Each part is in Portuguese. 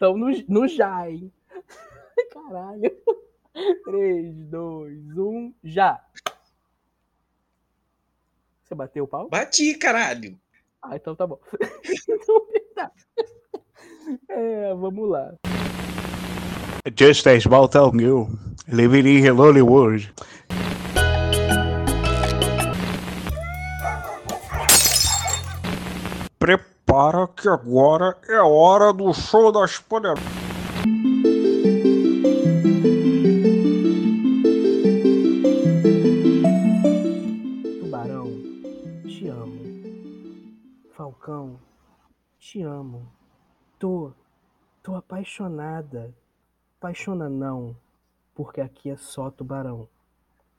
Então, no, no já, hein? Caralho. 3, 2, 1, já. Você bateu o pau? Bati, caralho. Ah, então tá bom. então, tá. É, vamos lá. Just a small town girl living in a lonely world. Prepara que agora é hora do show das poderosas. Tubarão, te amo. Falcão, te amo. Tô, tô apaixonada. Apaixona não, porque aqui é só tubarão.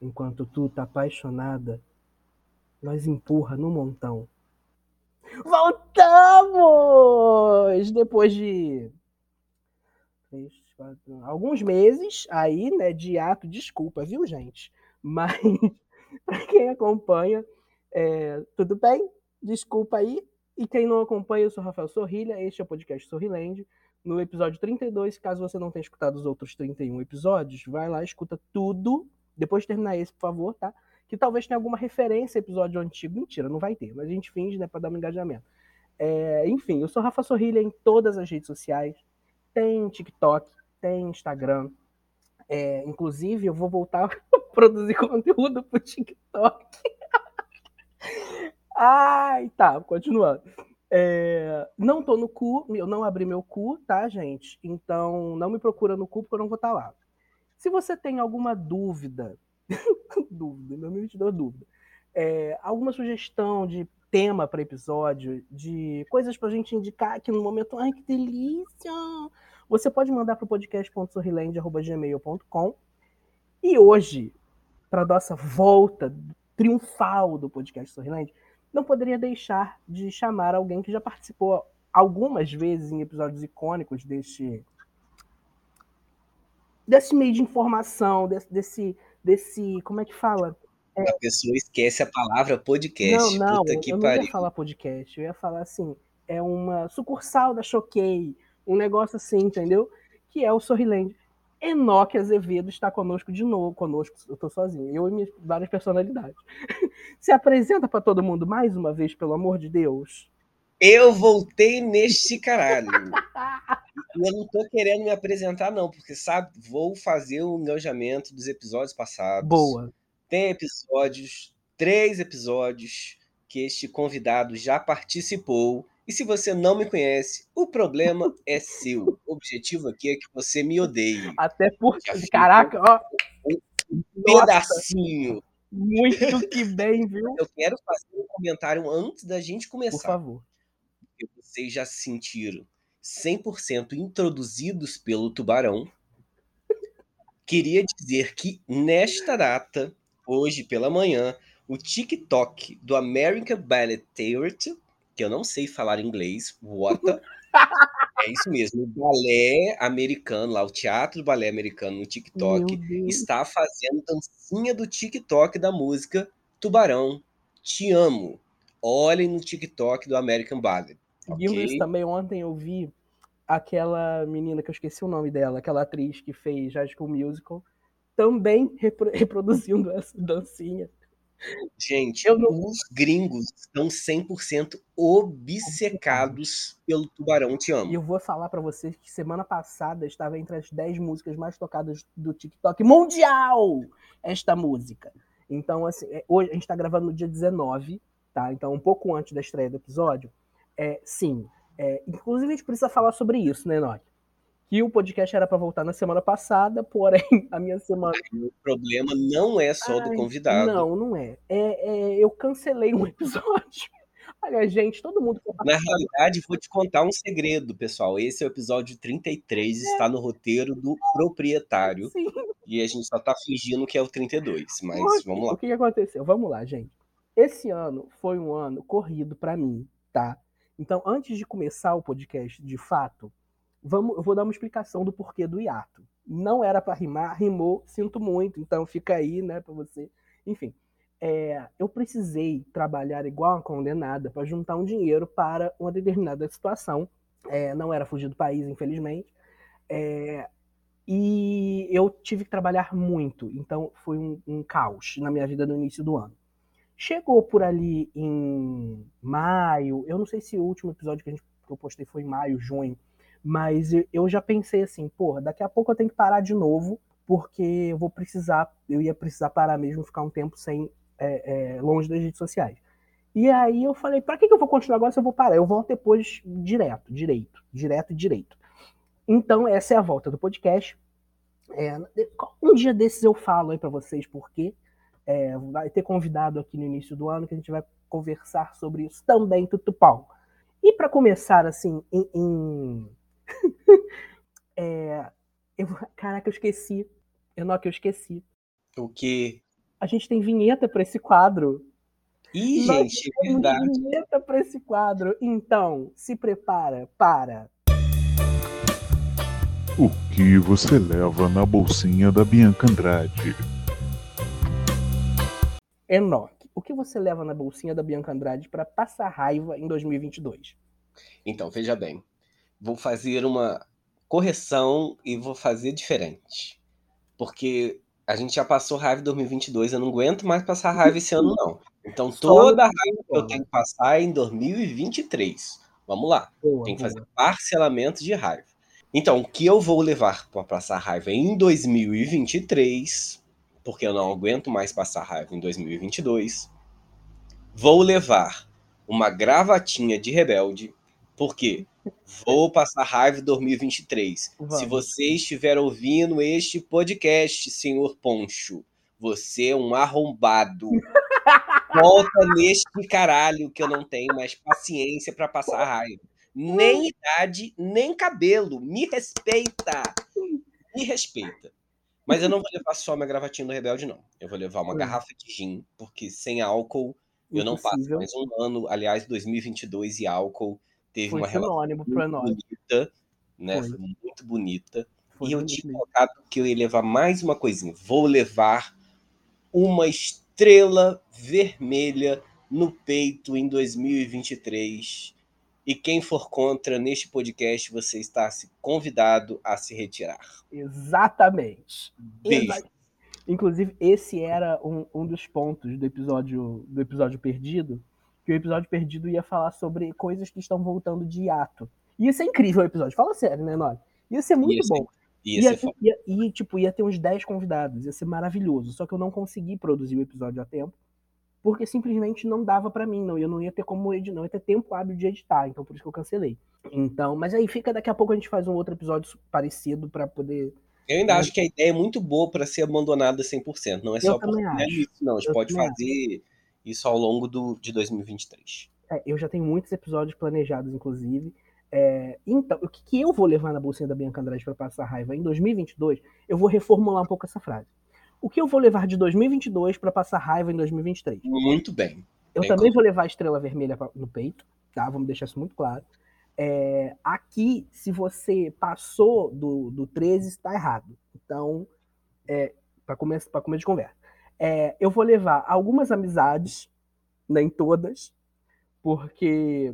Enquanto tu tá apaixonada, nós empurra no montão. Voltamos! Depois de alguns meses aí, né, de ato, desculpa, viu, gente? Mas para quem acompanha, é, tudo bem? Desculpa aí. E quem não acompanha, eu sou Rafael Sorrilha, este é o podcast Sorriland. No episódio 32, caso você não tenha escutado os outros 31 episódios, vai lá, escuta tudo. Depois de terminar esse, por favor, tá? Que talvez tenha alguma referência a episódio antigo. Mentira, não vai ter, mas a gente finge, né, para dar um engajamento. É, enfim, eu sou Rafa Sorrilha em todas as redes sociais. Tem TikTok, tem Instagram. É, inclusive, eu vou voltar a produzir conteúdo pro TikTok. Ai, tá, continuando. É, não tô no cu, eu não abri meu cu, tá, gente? Então não me procura no cu porque eu não vou estar lá. Se você tem alguma dúvida, dúvida, meu te deu dúvida, é, alguma sugestão de tema para episódio, de coisas pra gente indicar aqui no momento, ai que delícia! Você pode mandar para o podcast.sorriland.gmail.com e hoje, para nossa volta triunfal do podcast Sorriland, não poderia deixar de chamar alguém que já participou algumas vezes em episódios icônicos deste desse meio de informação, desse, desse, desse como é que fala? É... A pessoa esquece a palavra podcast. Não, não, Puta que eu não ia falar podcast, eu ia falar assim, é uma sucursal da Choquei, um negócio assim, entendeu? Que é o Sorriland. Enoque Azevedo está conosco de novo, conosco, eu tô sozinho, eu e minhas várias personalidades. Se apresenta para todo mundo mais uma vez, pelo amor de Deus. Eu voltei neste caralho. E eu não tô querendo me apresentar, não, porque, sabe, vou fazer o engajamento dos episódios passados. Boa. Tem episódios, três episódios, que este convidado já participou. E se você não me conhece, o problema é seu. O objetivo aqui é que você me odeie. Até porque, caraca, ó, Um pedacinho. muito que bem, viu? Eu quero fazer um comentário antes da gente Por começar. favor. porque vocês já se sentiram 100% introduzidos pelo tubarão. Queria dizer que nesta data, hoje pela manhã, o TikTok do American Ballet Theatre, que eu não sei falar inglês, what? é isso mesmo, o balé americano lá, o teatro do balé americano no TikTok, está fazendo dancinha do TikTok da música Tubarão, Te Amo. Olhem no TikTok do American Ballet. Seguindo ok? isso também, ontem eu vi aquela menina que eu esqueci o nome dela, aquela atriz que fez High School Musical, também repro- reproduzindo essa dancinha. Gente, Eu não- os gringos estão 100% obcecados pelo Tubarão Te E Amo. eu vou falar pra vocês que semana passada estava entre as 10 músicas mais tocadas do TikTok mundial, esta música. Então, assim, é, hoje a gente tá gravando no dia 19, tá? Então, um pouco antes da estreia do episódio. É, sim, é, inclusive a gente precisa falar sobre isso, né, Enoch? Que o podcast era pra voltar na semana passada, porém, a minha semana. O problema não é só do Ai, convidado. Não, não é. É, é, Eu cancelei um episódio. Olha, gente, todo mundo que Na realidade, vou te contar um segredo, pessoal. Esse é o episódio 33, está no roteiro do proprietário. Sim. E a gente só tá fingindo que é o 32, mas vamos lá. O que, que aconteceu? Vamos lá, gente. Esse ano foi um ano corrido pra mim, tá? Então, antes de começar o podcast de fato, vamos, eu vou dar uma explicação do porquê do hiato. Não era pra rimar, rimou, sinto muito, então fica aí, né, pra você. Enfim, é, eu precisei trabalhar igual uma condenada pra juntar um dinheiro para uma determinada situação É, não era fugir do país, infelizmente. É, e eu tive que trabalhar muito, então foi um, um, caos na minha vida no início do ano. Chegou por ali em maio, eu não sei se o último episódio que, a gente, que eu postei foi em maio, junho, mas eu já pensei assim, porra, daqui a pouco eu tenho que parar de novo, porque eu vou precisar, eu ia precisar parar mesmo, ficar um tempo sem é, é, longe das redes sociais. E aí eu falei, para que, que eu vou continuar agora se eu vou parar? Eu volto depois direto, direito, direto direito. Então, essa é a volta do podcast. É, um dia desses eu falo aí para vocês porque é, vai ter convidado aqui no início do ano que a gente vai conversar sobre isso também, Tutupau. E para começar, assim, em. em... é, eu, caraca, eu esqueci. Eu não, que eu esqueci. O que? A gente tem vinheta para esse quadro. Ih, Nós gente, é verdade. vinheta para esse quadro. Então, se prepara para o que você leva na bolsinha da Bianca Andrade? Enoch, o que você leva na bolsinha da Bianca Andrade para passar raiva em 2022? Então, veja bem. Vou fazer uma correção e vou fazer diferente. Porque a gente já passou raiva em 2022, eu não aguento mais passar raiva esse ano, não. Então, toda a raiva que eu tenho que passar é em 2023. Vamos lá. Tem que fazer parcelamento de raiva. Então, o que eu vou levar para passar raiva em 2023, porque eu não aguento mais passar raiva em 2022, vou levar uma gravatinha de rebelde, porque vou passar raiva em 2023. Vamos. Se você estiver ouvindo este podcast, senhor Poncho, você é um arrombado. Volta neste caralho que eu não tenho mais paciência para passar raiva nem idade, nem cabelo. Me respeita. Me respeita. Mas eu não vou levar só minha gravatinha do Rebelde, não. Eu vou levar uma hum. garrafa de gin, porque sem álcool eu não passo mais um ano. Aliás, 2022 e álcool teve Foi uma relação muito bonita, né? Foi. Muito bonita. Foi e eu tinha colocado que eu ia levar mais uma coisinha. Vou levar uma estrela vermelha no peito em 2023 e quem for contra neste podcast, você está convidado a se retirar. Exatamente. Beijo. Inclusive, esse era um, um dos pontos do episódio, do episódio perdido, que o episódio perdido ia falar sobre coisas que estão voltando de hiato. Ia ser incrível o episódio, fala sério, né, Nori? Ia ser muito ia bom. ia, ser ia, ia, tipo, ia ter uns 10 convidados, ia ser maravilhoso. Só que eu não consegui produzir o episódio a tempo porque simplesmente não dava para mim, não. Eu não ia ter como editar, não ia ter tempo hábil de editar, então por isso que eu cancelei. Então, mas aí fica daqui a pouco a gente faz um outro episódio parecido para poder eu ainda acho que a ideia é muito boa para ser abandonada 100%. Não é só porque é isso, não. A gente eu pode fazer acho. isso ao longo do, de 2023. É, eu já tenho muitos episódios planejados, inclusive. É, então, o que, que, eu vou levar na bolsinha da Bianca Andrade para passar raiva em 2022? Eu vou reformular um pouco essa frase o que eu vou levar de 2022 para passar raiva em 2023. Muito bem. Eu bem também claro. vou levar a estrela vermelha no peito, tá? Vamos deixar isso muito claro. É, aqui, se você passou do, do 13, está errado. Então, é, para começo, começo de conversa. É, eu vou levar algumas amizades, nem todas, porque,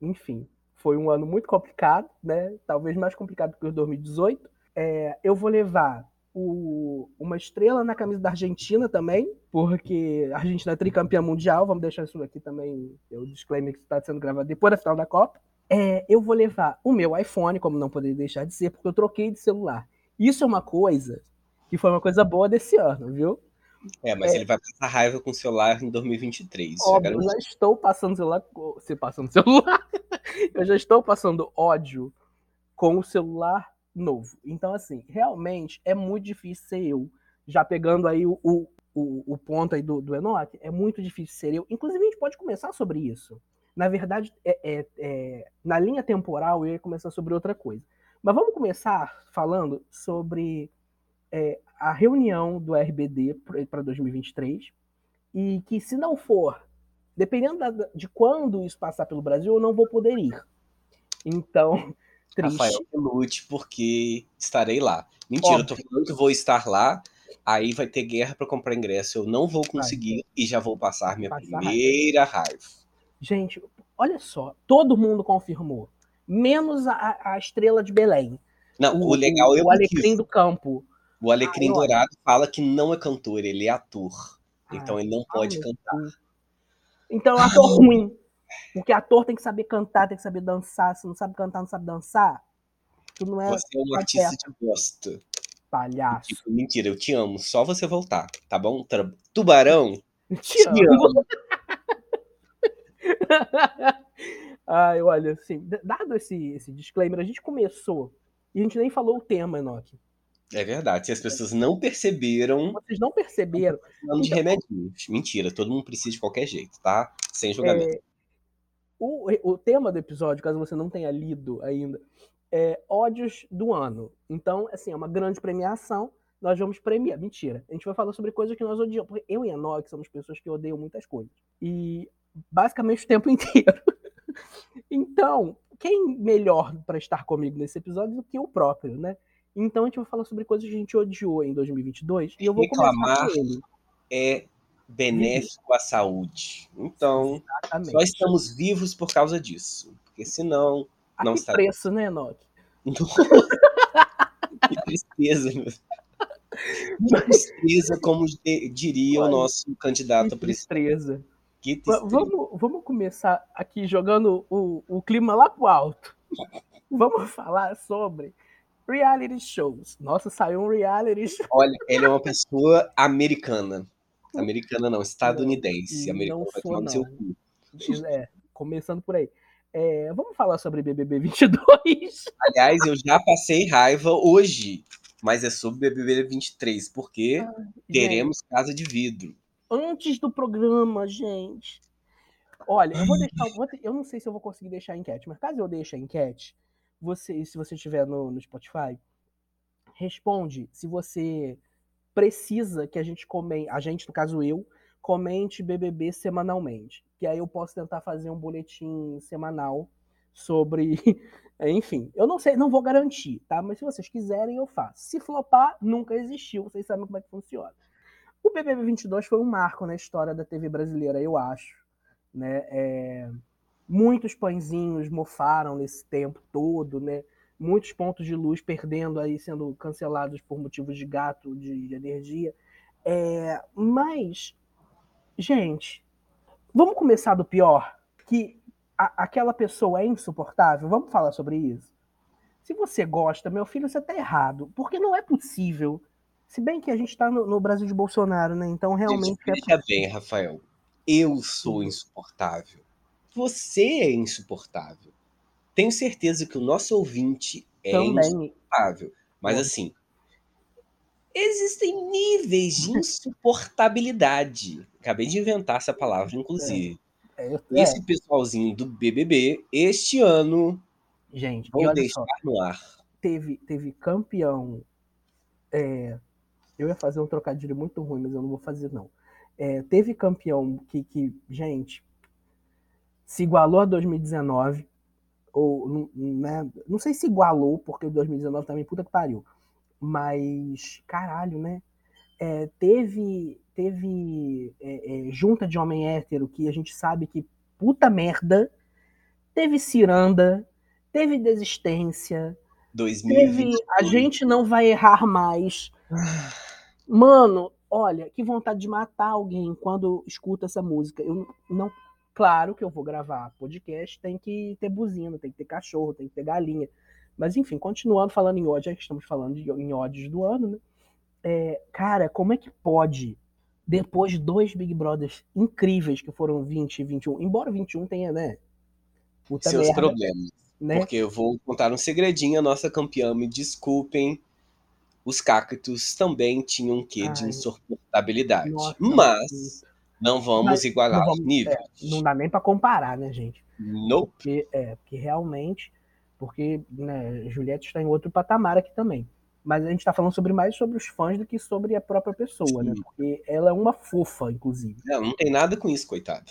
enfim, foi um ano muito complicado, né? Talvez mais complicado que o 2018. É, eu vou levar o, uma estrela na camisa da Argentina também, porque a Argentina é tricampeã mundial, vamos deixar isso aqui também, o disclaimer que está sendo gravado depois da final da Copa. É, eu vou levar o meu iPhone, como não poderia deixar de ser, porque eu troquei de celular. Isso é uma coisa que foi uma coisa boa desse ano, viu? É, mas é. ele vai passar raiva com o celular em 2023. Óbvio, eu já estou passando celular. Se passando celular. eu já estou passando ódio com o celular novo. Então, assim, realmente é muito difícil ser eu. Já pegando aí o, o, o, ponto aí do, do Enoch, é muito difícil ser eu. Inclusive, a gente pode começar sobre isso. Na verdade, é, é, é, na linha temporal, eu ia começar sobre outra coisa. Mas vamos começar falando sobre é, a reunião do RBD para 2023. E que, se não for, dependendo da, de quando isso passar pelo Brasil, eu não vou poder ir. Então, Triste. Rafael lute, porque estarei lá. Mentira, Óbvio. eu tô falando que vou estar lá, aí vai ter guerra para comprar ingresso, eu não vou conseguir vai. e já vou passar minha passar primeira raiva. Gente, olha só, todo mundo confirmou. menos a, a estrela de Belém. Não, o, legal é o Alecrim do Campo. O Alecrim Ai, olha. Dourado fala que não é cantor, ele é ator. Então ele não pode ai, cantar. Então é um ator ruim. Porque ator tem que saber cantar, tem que saber dançar. Se não sabe cantar, não sabe dançar. Tu não é Você é um tá artista certo. de bosta. palhaço. Tipo, mentira, eu te amo. Só você voltar, tá bom? Tubarão, Te te amo. amo. Ai, olha, assim, dado esse, esse disclaimer, a gente começou e a gente nem falou o tema, Enoch. É verdade. Se as pessoas não perceberam, Vocês não perceberam? falando de Então- remedinhos. Mentira, todo mundo precisa de qualquer jeito, tá? Sem julgamento. É, o, o tema do episódio, caso você não tenha lido ainda, é ódios do ano. Então, assim, é uma grande premiação. Nós vamos premiar. Mentira. A gente vai falar sobre coisas que nós odiamos. Porque eu e a Enoch somos pessoas que odeiam muitas coisas. E basicamente o tempo inteiro. Então, quem melhor para estar comigo nesse episódio do que eu próprio, né? Então a gente vai falar sobre coisas que a gente odiou em 2022 e eu vou começar Reclamar. com ele. É benéfico à saúde. Então, Exatamente. só estamos vivos por causa disso. Porque senão. A não que está- preço, né, Enoch? que tristeza, meu. Que tristeza, como di- diria o nosso candidato a presidente. tristeza. Vamos, vamos começar aqui jogando o, o clima lá pro alto. Vamos falar sobre reality shows. Nossa, saiu um reality show. Olha, ele é uma pessoa americana. Americana não, estadunidense. Não Americano vai sou, no seu não. cu. É, começando por aí. É, vamos falar sobre BBB 22. Aliás, eu já passei raiva hoje, mas é sobre BBB 23, porque teremos casa de vidro. Antes do programa, gente. Olha, eu vou deixar. eu não sei se eu vou conseguir deixar a enquete, mas caso eu deixe a enquete, você, se você estiver no, no Spotify, responde se você precisa que a gente comente, a gente, no caso eu, comente BBB semanalmente. Que aí eu posso tentar fazer um boletim semanal sobre. Enfim, eu não sei, não vou garantir, tá? Mas se vocês quiserem, eu faço. Se flopar, nunca existiu, vocês sabem como é que funciona. O BBB 22 foi um marco na história da TV brasileira, eu acho. Né? É, muitos pãezinhos mofaram nesse tempo todo, né? Muitos pontos de luz perdendo aí, sendo cancelados por motivos de gato, de, de energia. É, mas, gente, vamos começar do pior? Que a- aquela pessoa é insuportável? Vamos falar sobre isso? Se você gosta, meu filho, você tá errado. Porque não é possível. Se bem que a gente tá no, no Brasil de Bolsonaro, né? Então realmente Gente, é veja bem, Rafael. Eu sou insuportável. Você é insuportável. Tenho certeza que o nosso ouvinte é também. insuportável. Mas Bom. assim, existem níveis de insuportabilidade. Acabei de inventar essa palavra, inclusive. É, é, Esse pessoalzinho do BBB, este ano, gente, vou deixar só, no ar. teve, teve campeão. é, eu ia fazer um trocadilho muito ruim, mas eu não vou fazer, não. É, teve campeão que, que, gente, se igualou a 2019, ou, né, não sei se igualou, porque o 2019 também, puta que pariu, mas, caralho, né? É, teve teve é, é, junta de homem hétero que a gente sabe que puta merda, teve ciranda, teve desistência, Teve. 2020. A gente não vai errar mais. Mano, olha, que vontade de matar alguém quando escuta essa música. Eu não. Claro que eu vou gravar podcast, tem que ter buzina, tem que ter cachorro, tem que ter galinha. Mas enfim, continuando falando em ódio, já que estamos falando de, em ódios do ano, né? É, cara, como é que pode, depois de dois Big Brothers incríveis que foram 20 e 21, embora 21 tenha, né? Puta Seus merda, problemas. né? Porque eu vou contar um segredinho, a nossa campeã, me desculpem. Os cactos também tinham um quê de Ai. insuportabilidade. Nossa, Mas não vamos Mas igualar não os vamos- níveis. Não dá nem pra comparar, né, gente? Nope. Porque, é, porque realmente, porque né, Juliette está em outro patamar aqui também. Mas a gente está falando sobre mais sobre os fãs do que sobre a própria pessoa, né? Sim. Porque ela é uma fofa, inclusive. Não, não tem nada com isso, coitada.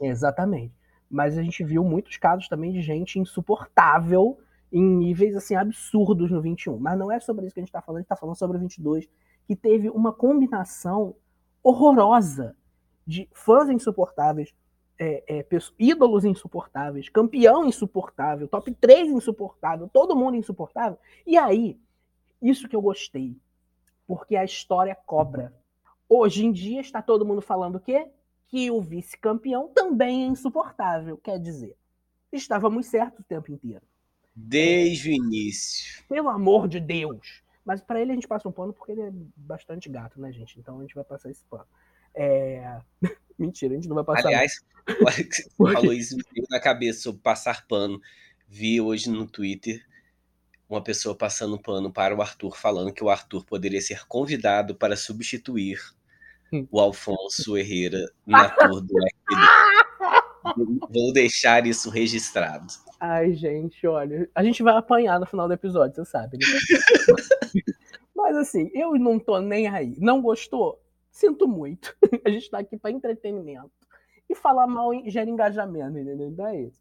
Exatamente. Mas a gente viu muitos casos também de gente insuportável em níveis assim absurdos no 21. Mas não é sobre isso que a gente está falando, a gente está falando sobre o 22, que teve uma combinação horrorosa de fãs insuportáveis, é, é, ídolos insuportáveis, campeão insuportável, top 3 insuportável, todo mundo insuportável. E aí, isso que eu gostei, porque a história cobra. Hoje em dia está todo mundo falando o quê? Que o vice-campeão também é insuportável. Quer dizer, estávamos certos o tempo inteiro. Desde o início. Pelo amor de Deus. Mas pra ele a gente passa um pano porque ele é bastante gato, né, gente? Então a gente vai passar esse pano. É... Mentira, a gente não vai passar. Aliás, agora que você falou isso, na cabeça sobre passar pano. Vi hoje no Twitter uma pessoa passando pano para o Arthur, falando que o Arthur poderia ser convidado para substituir Hum. o Alfonso Herrera na tour do SBT. Vou deixar isso registrado. Ai, gente, olha. A gente vai apanhar no final do episódio, você sabe, né? Mas assim, eu não tô nem aí. Não gostou? Sinto muito. A gente tá aqui pra entretenimento. E falar mal gera engajamento, entendeu? Então é isso.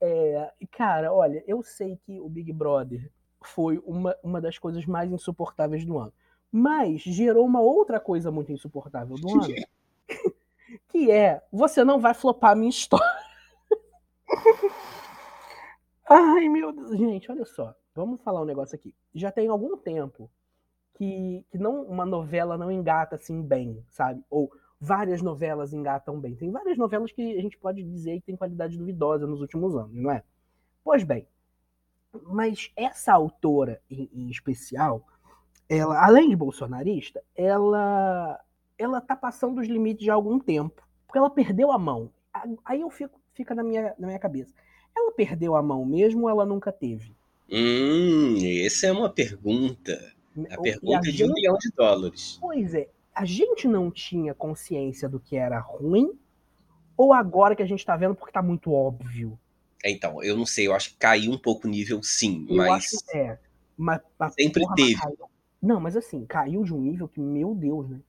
É, cara, olha, eu sei que o Big Brother foi uma, uma das coisas mais insuportáveis do ano. Mas gerou uma outra coisa muito insuportável do ano. Que é, você não vai flopar a minha história. Ai, meu Deus. Gente, olha só. Vamos falar um negócio aqui. Já tem algum tempo que, que não uma novela não engata assim bem, sabe? Ou várias novelas engatam bem. Tem várias novelas que a gente pode dizer que tem qualidade duvidosa nos últimos anos, não é? Pois bem, mas essa autora em, em especial, ela, além de bolsonarista, ela ela tá passando os limites já há algum tempo, porque ela perdeu a mão. Aí eu fico fica na minha, na minha cabeça. Ela perdeu a mão mesmo ou ela nunca teve? Hum, essa é uma pergunta. A E a pergunta de um milhão de dólares. Pois é, a gente não tinha consciência do que era ruim ou agora que a gente tá vendo porque tá muito óbvio? Então, eu não sei, eu acho que caiu um pouco o nível, sim, Eu mas é. Mas, mas, sempre porra, mas teve. caiu. Não, mas assim, caiu de um nível que, meu Deus, né?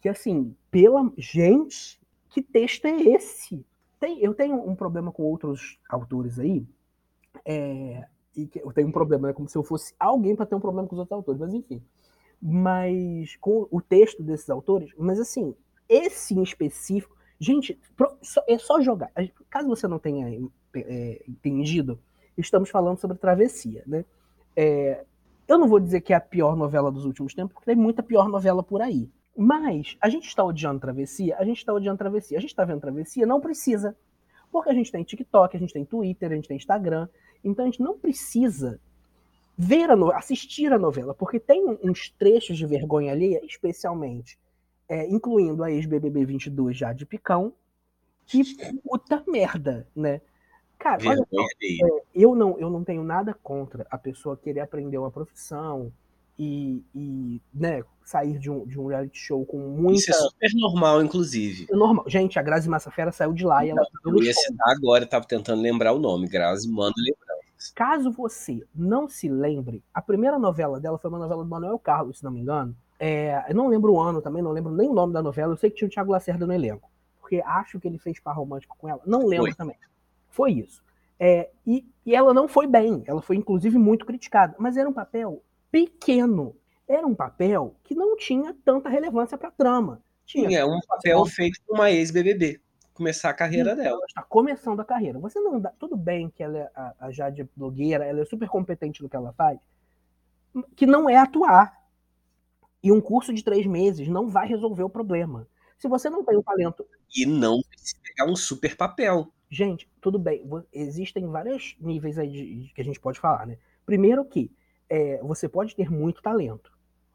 Que assim, pela. Gente, que texto é esse? Tem, eu tenho um problema com outros autores aí. é, e eu tenho um problema, é como se eu fosse alguém para ter um problema com os outros autores, mas enfim. Mas com o texto desses autores, mas assim, esse em específico, gente, pro- só- é só jogar. Caso você não tenha é, entendido, estamos falando sobre travessia, né? É, eu não vou dizer que é a pior novela dos últimos tempos, porque tem muita pior novela por aí. Mas a gente está odiando travessia, a gente está odiando travessia. A gente está vendo travessia, não precisa. Porque a gente tem TikTok, a gente tem Twitter, a gente tem Instagram. Então a gente não precisa ver a no... assistir a novela, porque tem uns trechos de vergonha alheia, especialmente, é, incluindo a ex-BBB 22 já de Picão, que puta merda, né? Cara, olha alheia. eu não, eu não tenho nada contra a pessoa querer aprender uma profissão e, e, né, sair de um, de um reality show com muita. Isso é super normal, inclusive. É normal. Gente, a Grazi Massafera saiu de lá e ela Eu ia citar agora, tava tentando lembrar o nome. Grazi, manda lembrar. Caso você não se lembre, a primeira novela dela foi uma novela do Manuel Carlos, se não me engano. É, eu não lembro o ano também, não lembro nem o nome da novela. Eu sei que tinha o Thiago Lacerda no elenco. Porque acho que ele fez par romântico com ela. Não lembro Foi. também. Foi isso. É, e, e ela não foi bem. Ela foi, inclusive, muito criticada. Mas era um papel pequeno. Era um papel que não tinha tanta relevância pra trama. Tinha Sim, é um papel feito por uma ex-BBB. Começar a carreira dela. ela está começando a carreira. Você não dá. Tudo bem que ela é a, a Jade blogueira, ela é super competente no que ela faz, que não é atuar. E um curso de três meses não vai resolver o problema. Se você não tem o talento. E não precisa pegar um super papel. Gente, tudo bem. Existem vários níveis aí de, de que a gente pode falar, né? Primeiro que é, você pode ter muito talento.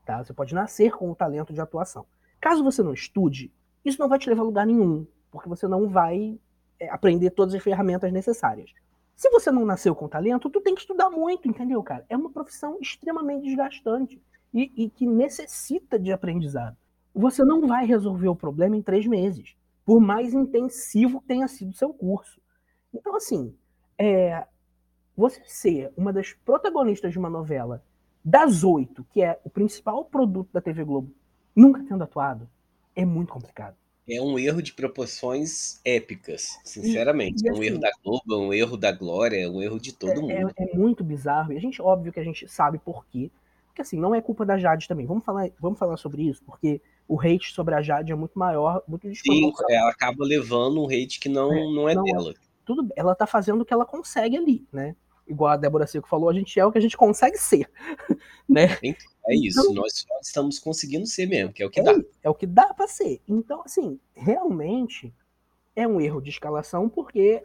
Tá? Você pode nascer com o talento de atuação. Caso você não estude, isso não vai te levar a lugar nenhum, porque você não vai é, aprender todas as ferramentas necessárias. Se você não nasceu com talento, tu tem que estudar muito, entendeu, cara? É uma profissão extremamente desgastante e, e que necessita de aprendizado. Você não vai resolver o problema em três meses, por mais intensivo que tenha sido o seu curso. Então, assim, é, você ser uma das protagonistas de uma novela das oito, que é o principal produto da TV Globo, nunca tendo atuado, é muito complicado. É um erro de proporções épicas, sinceramente. E- e é um erro assim- da Globo, é um erro da Glória, é um erro de todo É, mundo. é muito bizarro. E a gente, óbvio que a gente sabe por quê. Porque assim, não é culpa da Jade também. Vamos falar, vamos falar sobre isso, porque o hate sobre a Jade é muito maior, muito Sim, ela acaba levando um hate que não é, não é não, dela. Tudo, ela tá fazendo o que ela consegue ali, né? Igual a Débora Seco falou, a gente é o que a gente consegue ser, né? É isso, então, nós estamos conseguindo ser mesmo, que é o que é, dá. É o que dá para ser. Então, assim, realmente é um erro de escalação porque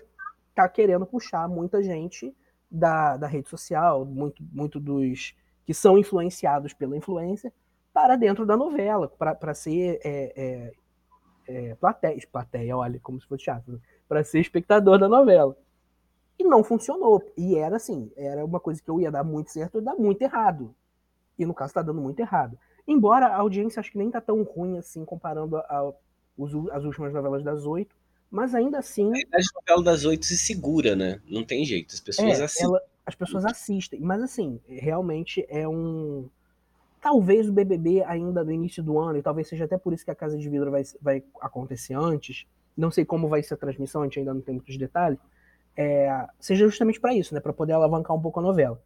tá querendo puxar muita gente da, da rede social, muito, muito dos que são influenciados pela influência, para dentro da novela, para ser é, é, é, plateia, plateia, olha, como se fosse teatro, né? para ser espectador da novela. E não funcionou. E era assim, era uma coisa que eu ia dar muito certo e dar muito errado. E no caso está dando muito errado. Embora a audiência acho que nem tá tão ruim assim comparando a, a os, as últimas novelas das oito, mas ainda assim. A novela das oito se segura, né? Não tem jeito. As pessoas é, assistem. Ela, as pessoas assistem. Mas assim, realmente é um. Talvez o BBB ainda no início do ano, e talvez seja até por isso que a Casa de Vidro vai, vai acontecer antes. Não sei como vai ser a transmissão, a gente ainda não tem muitos detalhes. É, seja justamente para isso, né? Para poder alavancar um pouco a novela.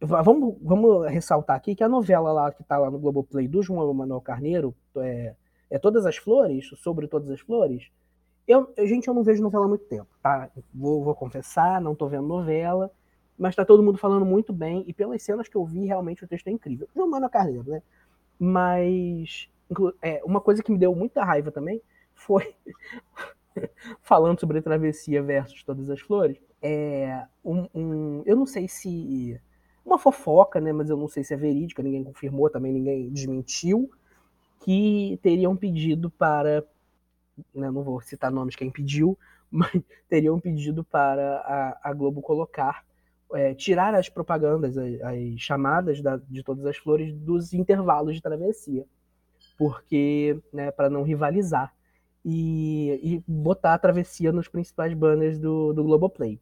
Vamos, vamos ressaltar aqui que a novela lá que está lá no Globoplay do João Manuel Carneiro, é, é Todas as Flores, sobre Todas as Flores, eu, gente, eu não vejo novela há muito tempo, tá? Vou, vou confessar, não tô vendo novela, mas tá todo mundo falando muito bem, e pelas cenas que eu vi, realmente o texto é incrível. João Manuel Carneiro, né? Mas é, uma coisa que me deu muita raiva também foi falando sobre Travessia versus Todas as Flores. É um, um, eu não sei se uma fofoca, né? Mas eu não sei se é verídica, ninguém confirmou, também ninguém desmentiu, que teriam pedido para né, não vou citar nomes quem pediu, mas teriam pedido para a, a Globo colocar, é, tirar as propagandas, as, as chamadas da, de todas as flores dos intervalos de travessia, porque, né, para não rivalizar, e, e, botar a travessia nos principais banners do, do Globoplay.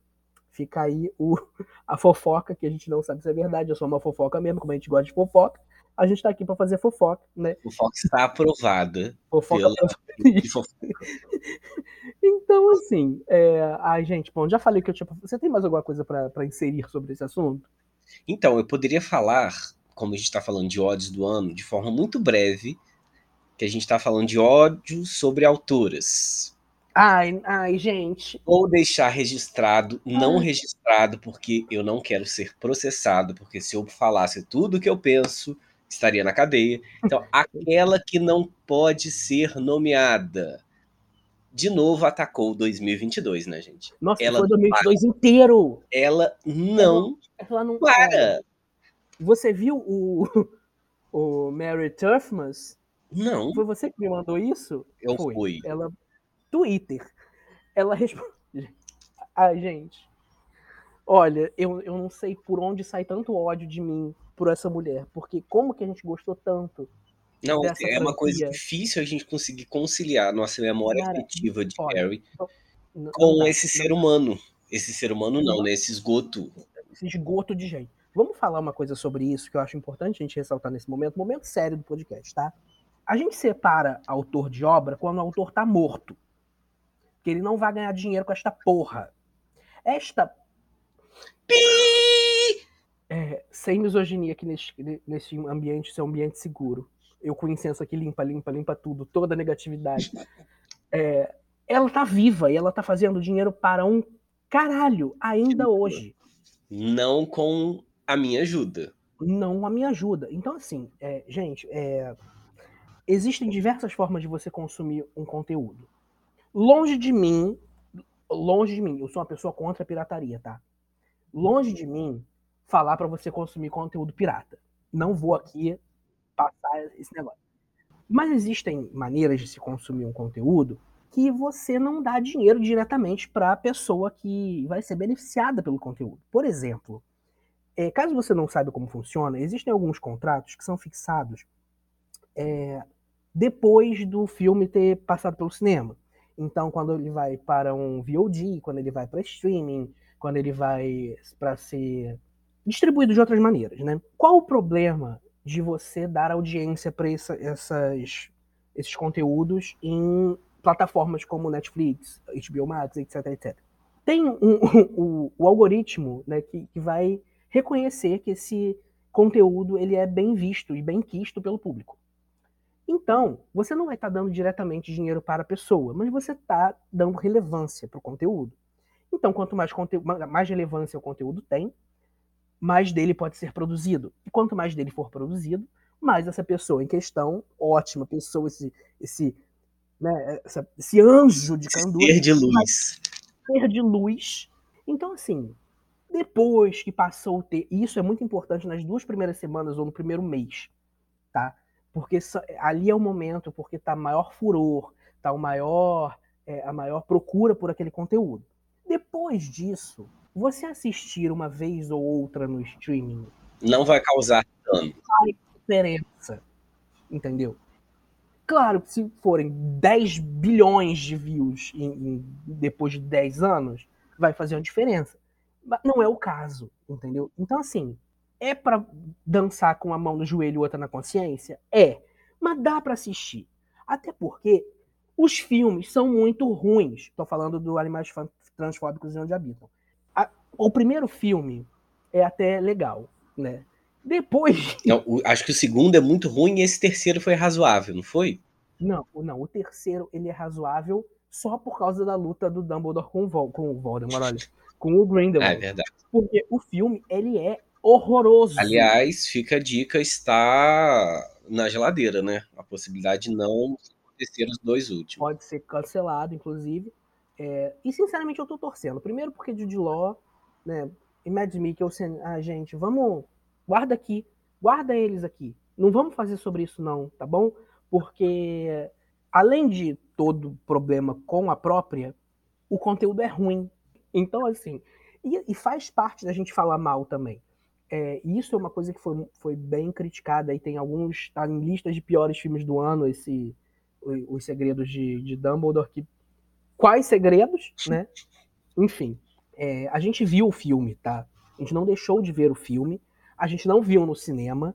Fica aí o, a fofoca, que a gente não sabe se é verdade, eu sou uma fofoca mesmo, como a gente gosta de fofoca, a gente está aqui para fazer fofoca, né? Fofoca está aprovada. Fofoca pela... então, assim, é... ai, gente, bom, já falei que eu tinha. Você tem mais alguma coisa para inserir sobre esse assunto? Então, eu poderia falar, como a gente está falando de ódios do ano, de forma muito breve, que a gente está falando de ódio sobre autoras. Ai, ai, gente. Ou deixar registrado, não ai. registrado, porque eu não quero ser processado, porque se eu falasse tudo o que eu penso, estaria na cadeia. Então, aquela que não pode ser nomeada. De novo atacou 2022, né, gente? Nossa, ela foi 2022 para. inteiro. Ela não, ela não para. Você viu o, o Mary Turfmas? Não. Foi você que me mandou isso? Eu foi. fui. Ela Twitter. Ela responde. Ai, gente. Olha, eu, eu não sei por onde sai tanto ódio de mim por essa mulher, porque como que a gente gostou tanto não, é franquia? uma coisa difícil a gente conseguir conciliar nossa memória Cara, afetiva de olha, Harry não, com não esse ser humano. Esse ser humano não, né? Esse esgoto. Esse esgoto de gente. Vamos falar uma coisa sobre isso que eu acho importante a gente ressaltar nesse momento, momento sério do podcast, tá? A gente separa autor de obra quando o autor tá morto. Que ele não vai ganhar dinheiro com esta porra. Esta. Pi! é, sem misoginia aqui nesse, nesse ambiente, seu ambiente seguro. Eu com incenso aqui limpa, limpa, limpa tudo, toda a negatividade. É, ela tá viva e ela tá fazendo dinheiro para um caralho ainda hoje. Não com a minha ajuda. Não a minha ajuda. Então, assim, é, gente, é, existem diversas formas de você consumir um conteúdo. Longe de mim, longe de mim, eu sou uma pessoa contra a pirataria, tá? Longe de mim falar para você consumir conteúdo pirata. Não vou aqui passar esse negócio. Mas existem maneiras de se consumir um conteúdo que você não dá dinheiro diretamente para a pessoa que vai ser beneficiada pelo conteúdo. Por exemplo, é, caso você não saiba como funciona, existem alguns contratos que são fixados é, depois do filme ter passado pelo cinema. Então, quando ele vai para um VOD, quando ele vai para streaming, quando ele vai para ser distribuído de outras maneiras, né? Qual o problema de você dar audiência para essa, essas, esses conteúdos em plataformas como Netflix, HBO Max, etc, etc? Tem um, um, o algoritmo né, que, que vai reconhecer que esse conteúdo ele é bem visto e bem quisto pelo público. Então, você não vai estar tá dando diretamente dinheiro para a pessoa, mas você está dando relevância para o conteúdo. Então, quanto mais, mais relevância o conteúdo tem, mais dele pode ser produzido. E quanto mais dele for produzido, mais essa pessoa em questão, ótima pessoa, esse, esse, né, essa, esse anjo de candura. Ser de luz. Ser de luz. Então, assim, depois que passou o ter. E isso é muito importante nas duas primeiras semanas ou no primeiro mês? Porque ali é o momento, porque tá maior furor, tá o maior, é, a maior procura por aquele conteúdo. Depois disso, você assistir uma vez ou outra no streaming não vai causar dano. Faz diferença. Entendeu? Claro que se forem 10 bilhões de views em, em, depois de 10 anos, vai fazer uma diferença. Mas não é o caso, entendeu? Então, assim, é para dançar com a mão no joelho e outra na consciência? É. Mas dá para assistir. Até porque os filmes são muito ruins. Tô falando do Animais Transfóbicos e Onde Habitam o primeiro filme é até legal, né? Depois. Não, o, acho que o segundo é muito ruim e esse terceiro foi razoável, não foi? Não, não. O terceiro ele é razoável só por causa da luta do Dumbledore com o, Vol com o Voldemort, olha, com o Grindelwald. É verdade. Porque o filme ele é horroroso. Aliás, fica a dica, está na geladeira, né? A possibilidade de não acontecer os dois últimos. Pode ser cancelado, inclusive. É, e sinceramente eu tô torcendo. Primeiro porque Jude Law né? E Mads Mikkelsen, ah, gente, vamos, guarda aqui, guarda eles aqui. Não vamos fazer sobre isso não, tá bom? Porque além de todo problema com a própria, o conteúdo é ruim. Então, assim, e, e faz parte da gente falar mal também. É, isso é uma coisa que foi, foi bem criticada e tem alguns, tá em listas de piores filmes do ano, esse Os, os Segredos de, de Dumbledore, que quais segredos, né? Enfim, é, a gente viu o filme, tá? A gente não deixou de ver o filme. A gente não viu no cinema.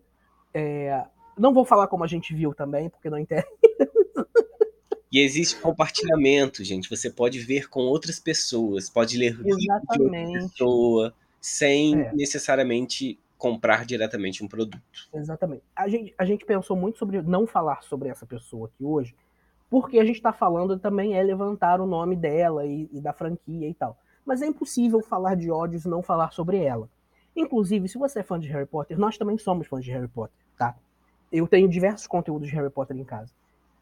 É, não vou falar como a gente viu também, porque não interessa. E existe compartilhamento, gente. Você pode ver com outras pessoas, pode ler Exatamente. de outra pessoa, sem é. necessariamente comprar diretamente um produto. Exatamente. A gente, a gente pensou muito sobre não falar sobre essa pessoa aqui hoje, porque a gente está falando também é levantar o nome dela e, e da franquia e tal mas é impossível falar de ódios e não falar sobre ela. Inclusive, se você é fã de Harry Potter, nós também somos fãs de Harry Potter, tá? Eu tenho diversos conteúdos de Harry Potter em casa.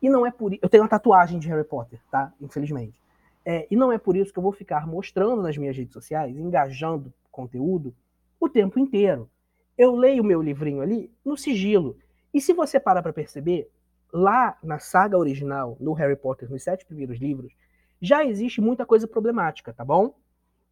E não é por Eu tenho uma tatuagem de Harry Potter, tá? Infelizmente. É, e não é por isso que eu vou ficar mostrando nas minhas redes sociais, engajando conteúdo o tempo inteiro. Eu leio o meu livrinho ali no sigilo. E se você parar para perceber, lá na saga original, no Harry Potter, nos sete primeiros livros, já existe muita coisa problemática, tá bom?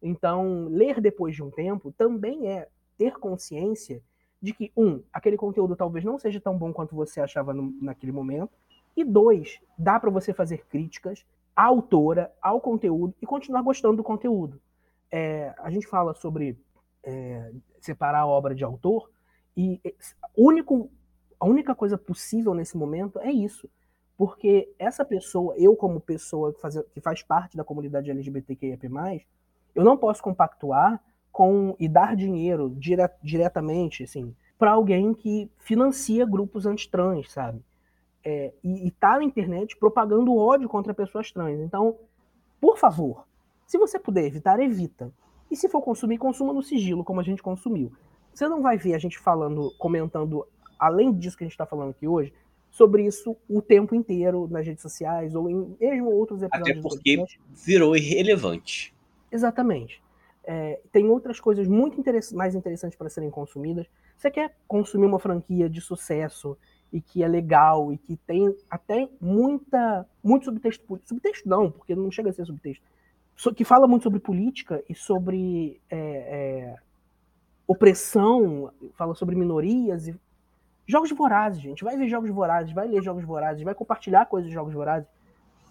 Então, ler depois de um tempo também é ter consciência de que, um, aquele conteúdo talvez não seja tão bom quanto você achava no, naquele momento, e dois, dá para você fazer críticas à autora, ao conteúdo e continuar gostando do conteúdo. É, a gente fala sobre é, separar a obra de autor, e único, a única coisa possível nesse momento é isso. Porque essa pessoa, eu como pessoa que faz, que faz parte da comunidade LGBTQIA+, eu não posso compactuar com e dar dinheiro dire, diretamente, assim, para alguém que financia grupos antitrans, sabe? É, e, e tá na internet propagando ódio contra pessoas trans. Então, por favor, se você puder evitar, evita. E se for consumir, consuma no sigilo, como a gente consumiu. Você não vai ver a gente falando, comentando, além disso que a gente está falando aqui hoje, sobre isso o tempo inteiro nas redes sociais ou em mesmo outros episódios. Até porque virou irrelevante. Exatamente. É, tem outras coisas muito interess mais interessantes para serem consumidas. Você quer consumir uma franquia de sucesso e que é legal e que tem até muita muito subtexto subtexto não, porque não chega a ser subtexto, que fala muito sobre política e sobre é, é, opressão, fala sobre minorias e jogos vorazes, gente. Vai ver jogos vorazes, vai ler jogos vorazes, vai compartilhar coisas de jogos vorazes.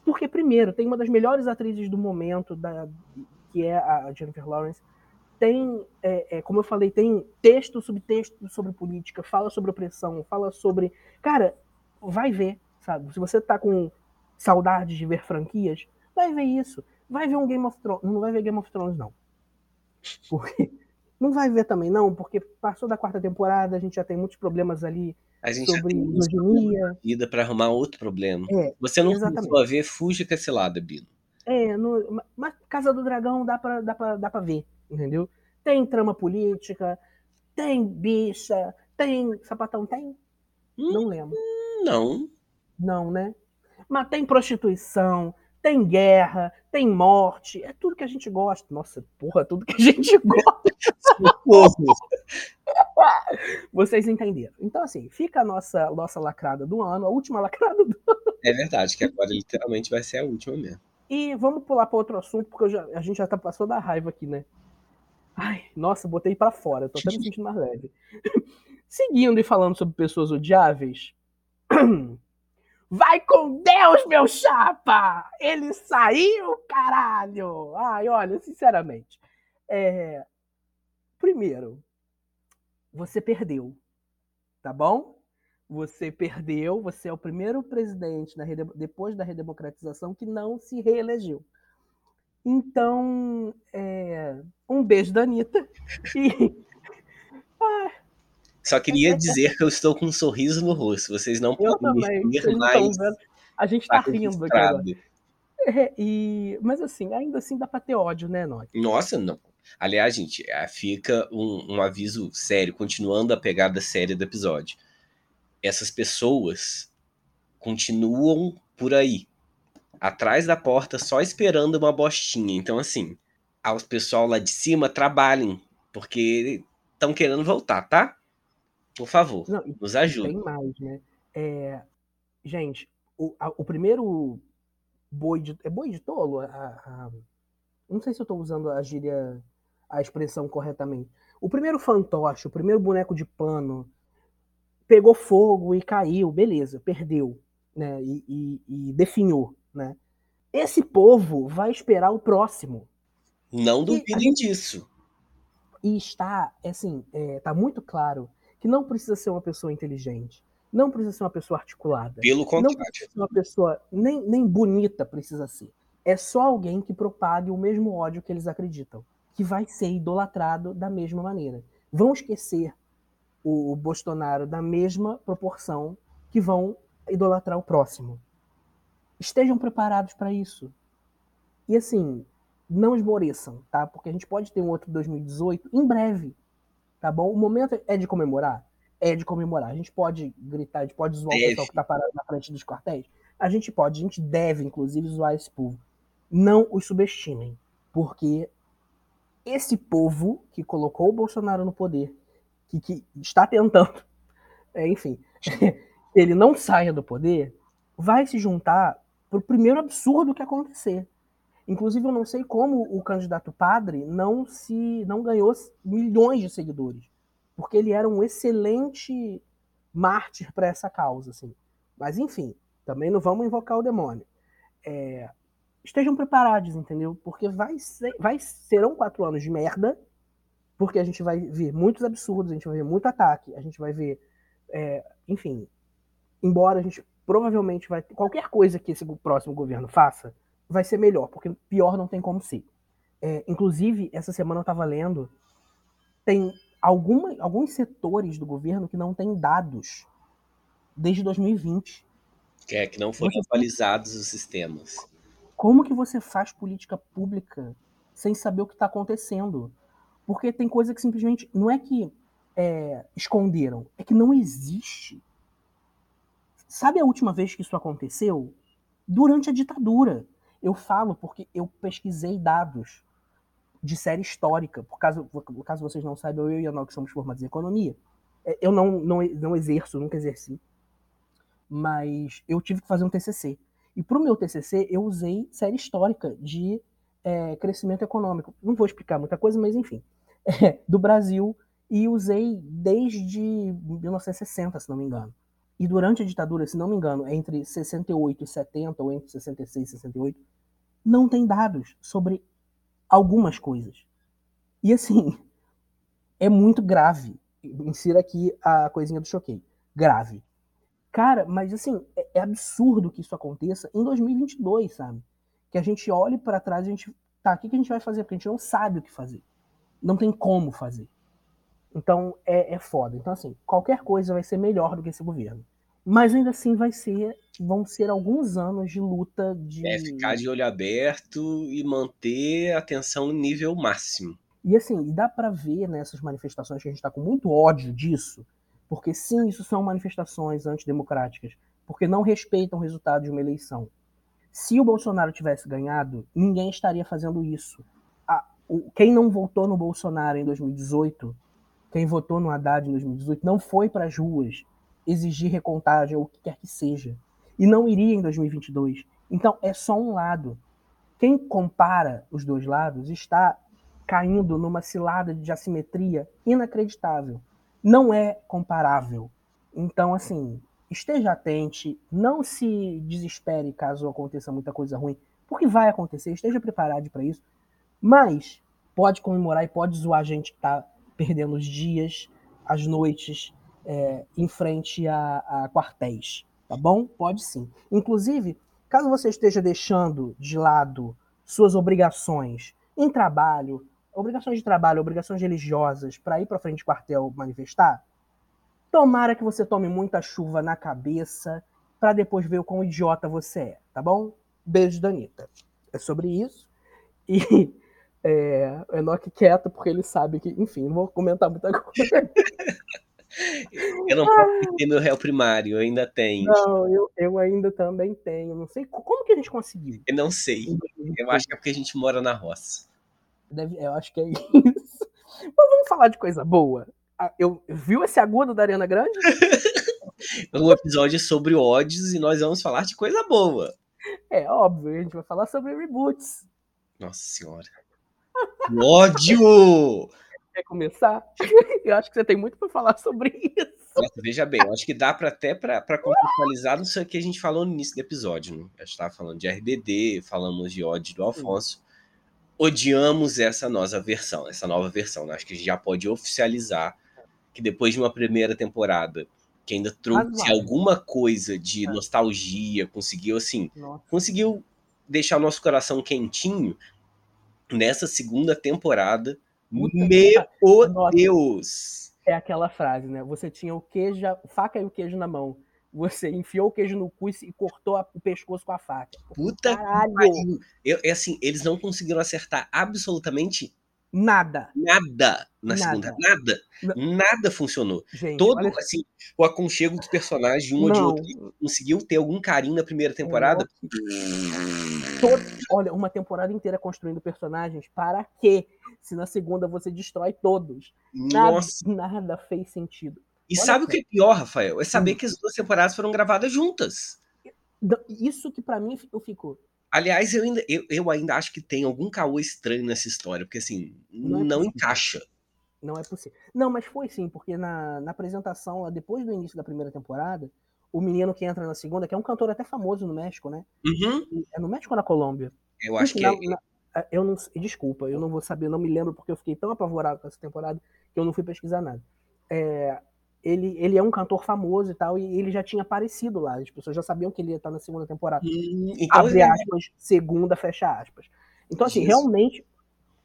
Porque, primeiro, tem uma das melhores atrizes do momento, da, que é a Jennifer Lawrence, tem, é, é, como eu falei, tem texto, subtexto sobre política, fala sobre opressão, fala sobre. Cara, vai ver, sabe? Se você tá com saudades de ver franquias, vai ver isso. Vai ver um Game of Thrones. Não vai ver Game of Thrones, não. Porque Não vai ver também, não, porque passou da quarta temporada, a gente já tem muitos problemas ali A gente sobre misoginia. vida pra arrumar outro problema. É, Você não exatamente. começou a ver, fuja com esse lado, Bino. É, no, ma- mas Casa do Dragão dá pra, dá, pra, dá pra ver, entendeu? Tem trama política, tem bicha, tem. Sapatão tem? Hum. Não lembro. Não. Não, né? Mas tem prostituição, tem guerra, tem morte, é tudo que a gente gosta. Nossa, porra, tudo que a gente gosta. Vocês entenderam. Então, assim, fica a nossa, nossa lacrada do ano, a última lacrada do É verdade, que agora literalmente vai ser a última mesmo. E vamos pular para outro assunto, porque já- a gente já tá passou da raiva aqui, né? Ai, nossa, botei para fora, tô até me sentindo mais leve. Seguindo e falando sobre pessoas odiáveis. Vai com Deus, meu chapa! Ele saiu, caralho! Ai, olha, sinceramente. é, Primeiro, você perdeu, tá bom? Você perdeu, você é o primeiro presidente na rede- depois da redemocratização que não se reelegeu. Então, é, um beijo da Anitta. E Só queria dizer que eu estou com um sorriso no rosto. Vocês não eu podem também. me ver, vendo. A gente tá tá rindo aqui agora. É, e, mas assim, ainda assim dá pra ter ódio, né, Nock? Nossa, não. Aliás, gente, eh, fica um, um aviso sério, continuando a pegada séria do episódio. Essas pessoas continuam por aí, atrás da porta, só esperando uma bostinha. Então, assim, aos pessoal lá de cima, trabalhem, porque estão querendo voltar, tá? Por favor, Não, nos ajude. tem mais, né? É, gente, o, a- o primeiro boi de. É boi de tolo? A- a- não sei se eu tô usando a gíria, a expressão corretamente. O primeiro fantoche, o primeiro boneco de pano, pegou fogo e caiu, beleza, perdeu, né? E, e- e definhou, né? Esse povo vai esperar o próximo. Não duvidem disso. E está, assim, é, tá muito claro que não precisa ser uma pessoa inteligente, não precisa ser uma pessoa articulada, Pelo não contrário. precisa ser uma pessoa nem, nem bonita precisa ser. É só alguém que propague o mesmo ódio que eles acreditam, que vai ser idolatrado da mesma maneira. Vão esquecer o, o Bolsonaro da mesma proporção que vão idolatrar o próximo. Estejam preparados para isso. E assim, não esmoreçam, tá? Porque a gente pode ter um outro 2018 em breve, tá bom? O momento é de comemorar? É de comemorar. A gente pode gritar, a gente pode zoar o Deve. pessoal que tá parado na frente dos quartéis? A gente pode, a gente deve, inclusive, zoar esse povo. Não os subestimem, porque esse povo que colocou o Bolsonaro no poder, que, que está tentando, é, enfim, ele não saia do poder, vai se juntar pro primeiro absurdo que acontecer. Inclusive, eu não sei como o candidato padre não se não ganhou milhões de seguidores, porque ele era um excelente mártir para essa causa, assim. Mas enfim, também não vamos invocar o demônio. É, estejam preparados, entendeu? Porque vai ser, vai serão quatro anos de merda, porque a gente vai ver muitos absurdos, a gente vai ver muito ataque, a gente vai ver, é, enfim, embora a gente provavelmente vai qualquer coisa que esse próximo governo faça vai ser melhor, porque pior não tem como ser. É, inclusive, essa semana eu estava lendo, tem alguma, alguns setores do governo que não têm dados desde 2020. Que é que não foram Você- atualizados os sistemas. Como que você faz política pública sem saber o que está acontecendo? Porque tem coisa que simplesmente não é que é, esconderam, é que não existe. Sabe a última vez que isso aconteceu? Durante a ditadura. Eu falo porque eu pesquisei dados de série histórica. Por caso, caso vocês não saibam, eu e a que somos formados em economia. É, Eu não, não, não exerço, nunca exerci. Mas eu tive que fazer um TCC. E para o meu TCC, eu usei série histórica de é, crescimento econômico. Não vou explicar muita coisa, mas enfim. É, do Brasil. E usei desde 1960, se não me engano. E durante a ditadura, se não me engano, entre 68 e 70, ou entre 66 e 68, não tem dados sobre algumas coisas. E assim, é muito grave. Insira aqui a coisinha do choquei. Grave. Cara, mas assim, é, é absurdo que isso aconteça em 2022, sabe? Que a gente olhe para trás e a gente. Tá, o que, a gente vai fazer? Porque a gente não sabe o que fazer. Não tem como fazer. Então é, é foda. Então, assim, qualquer coisa vai ser melhor do que esse governo. Mas ainda assim vai ser. Vão ser alguns anos de luta de. É ficar de olho aberto e manter a atenção no nível máximo. E assim, dá para ver nessas manifestações que a gente está com muito ódio disso, porque sim, isso são manifestações antidemocráticas, porque não respeitam o resultado de uma eleição. Se o Bolsonaro tivesse ganhado, ninguém estaria fazendo isso. A, o, quem não votou no Bolsonaro em 2018, quem votou no Haddad em 2018, não foi para as ruas exigir recontagem ou o que quer que seja. E não iria em 2022. Então é só um lado. Quem compara os dois lados está caindo numa cilada de assimetria inacreditável. Não é comparável. Então, assim, esteja atente, não se desespere caso aconteça muita coisa ruim, porque vai acontecer, esteja preparado para isso. Mas pode comemorar e pode zoar a gente que está perdendo os dias, as noites é, em frente a, a quartéis, tá bom? Pode sim. Inclusive, caso você esteja deixando de lado suas obrigações em trabalho, obrigações de trabalho, obrigações religiosas para ir para frente de quartel manifestar, tomara que você tome muita chuva na cabeça para depois ver o quão idiota você é, tá bom? Beijo, Danita. É sobre isso. E é, Enoque quieto, porque ele sabe que, enfim, não vou comentar muita coisa. Eu não posso ter meu réu primário, eu ainda tenho. Não, eu, eu ainda também tenho. Não sei como que a gente conseguiu. Eu não sei. Eu acho que é porque a gente mora na roça. Deve, eu acho que é isso. Mas vamos falar de coisa boa. Eu, viu esse agudo da Arena Grande? um episódio sobre ódios e nós vamos falar de coisa boa. É óbvio, a gente vai falar sobre reboots. Nossa senhora. ódio! Quer começar? Eu acho que você tem muito para falar sobre isso. Nossa, veja bem, eu acho que dá para até para contextualizar no que a gente falou no início do episódio. Né? A gente estava falando de RBD, falamos de ódio do Alfonso. Odiamos essa nossa versão, essa nova versão. Né? Acho que a gente já pode oficializar que depois de uma primeira temporada que ainda trouxe alguma coisa de é. nostalgia, conseguiu assim, Nossa. conseguiu deixar o nosso coração quentinho nessa segunda temporada Puta Meu Nossa. Deus! É aquela frase, né? Você tinha o queijo, faca e o queijo na mão. Você enfiou o queijo no cu e cortou o pescoço com a faca. Puta Caralho. que Eu, é assim, eles não conseguiram acertar absolutamente Nada. Nada na nada. segunda. Nada. Nada funcionou. Gente, Todo assim, o aconchego dos personagens de um ou de outro conseguiu ter algum carinho na primeira temporada. Todo... Olha, uma temporada inteira construindo personagens. Para quê? Se na segunda você destrói todos. Nossa. Nada, nada fez sentido. E Olha sabe o que é pior, Rafael? É saber hum. que as duas temporadas foram gravadas juntas. Isso que para mim eu fico. Aliás, eu ainda, eu, eu ainda acho que tem algum caô estranho nessa história, porque assim, não, é não encaixa. Não é possível. Não, mas foi sim, porque na, na apresentação, depois do início da primeira temporada, o menino que entra na segunda, que é um cantor até famoso no México, né? Uhum. É no México ou na Colômbia? Eu acho que na, é. Na, é, eu não, desculpa, eu não vou saber, não me lembro porque eu fiquei tão apavorado com essa temporada que eu não fui pesquisar nada. É, ele, ele é um cantor famoso e tal, e ele já tinha aparecido lá. As pessoas já sabiam que ele ia estar na segunda temporada. Hum, então, Abre é aspas, segunda, fecha aspas. Então, assim, Isso. realmente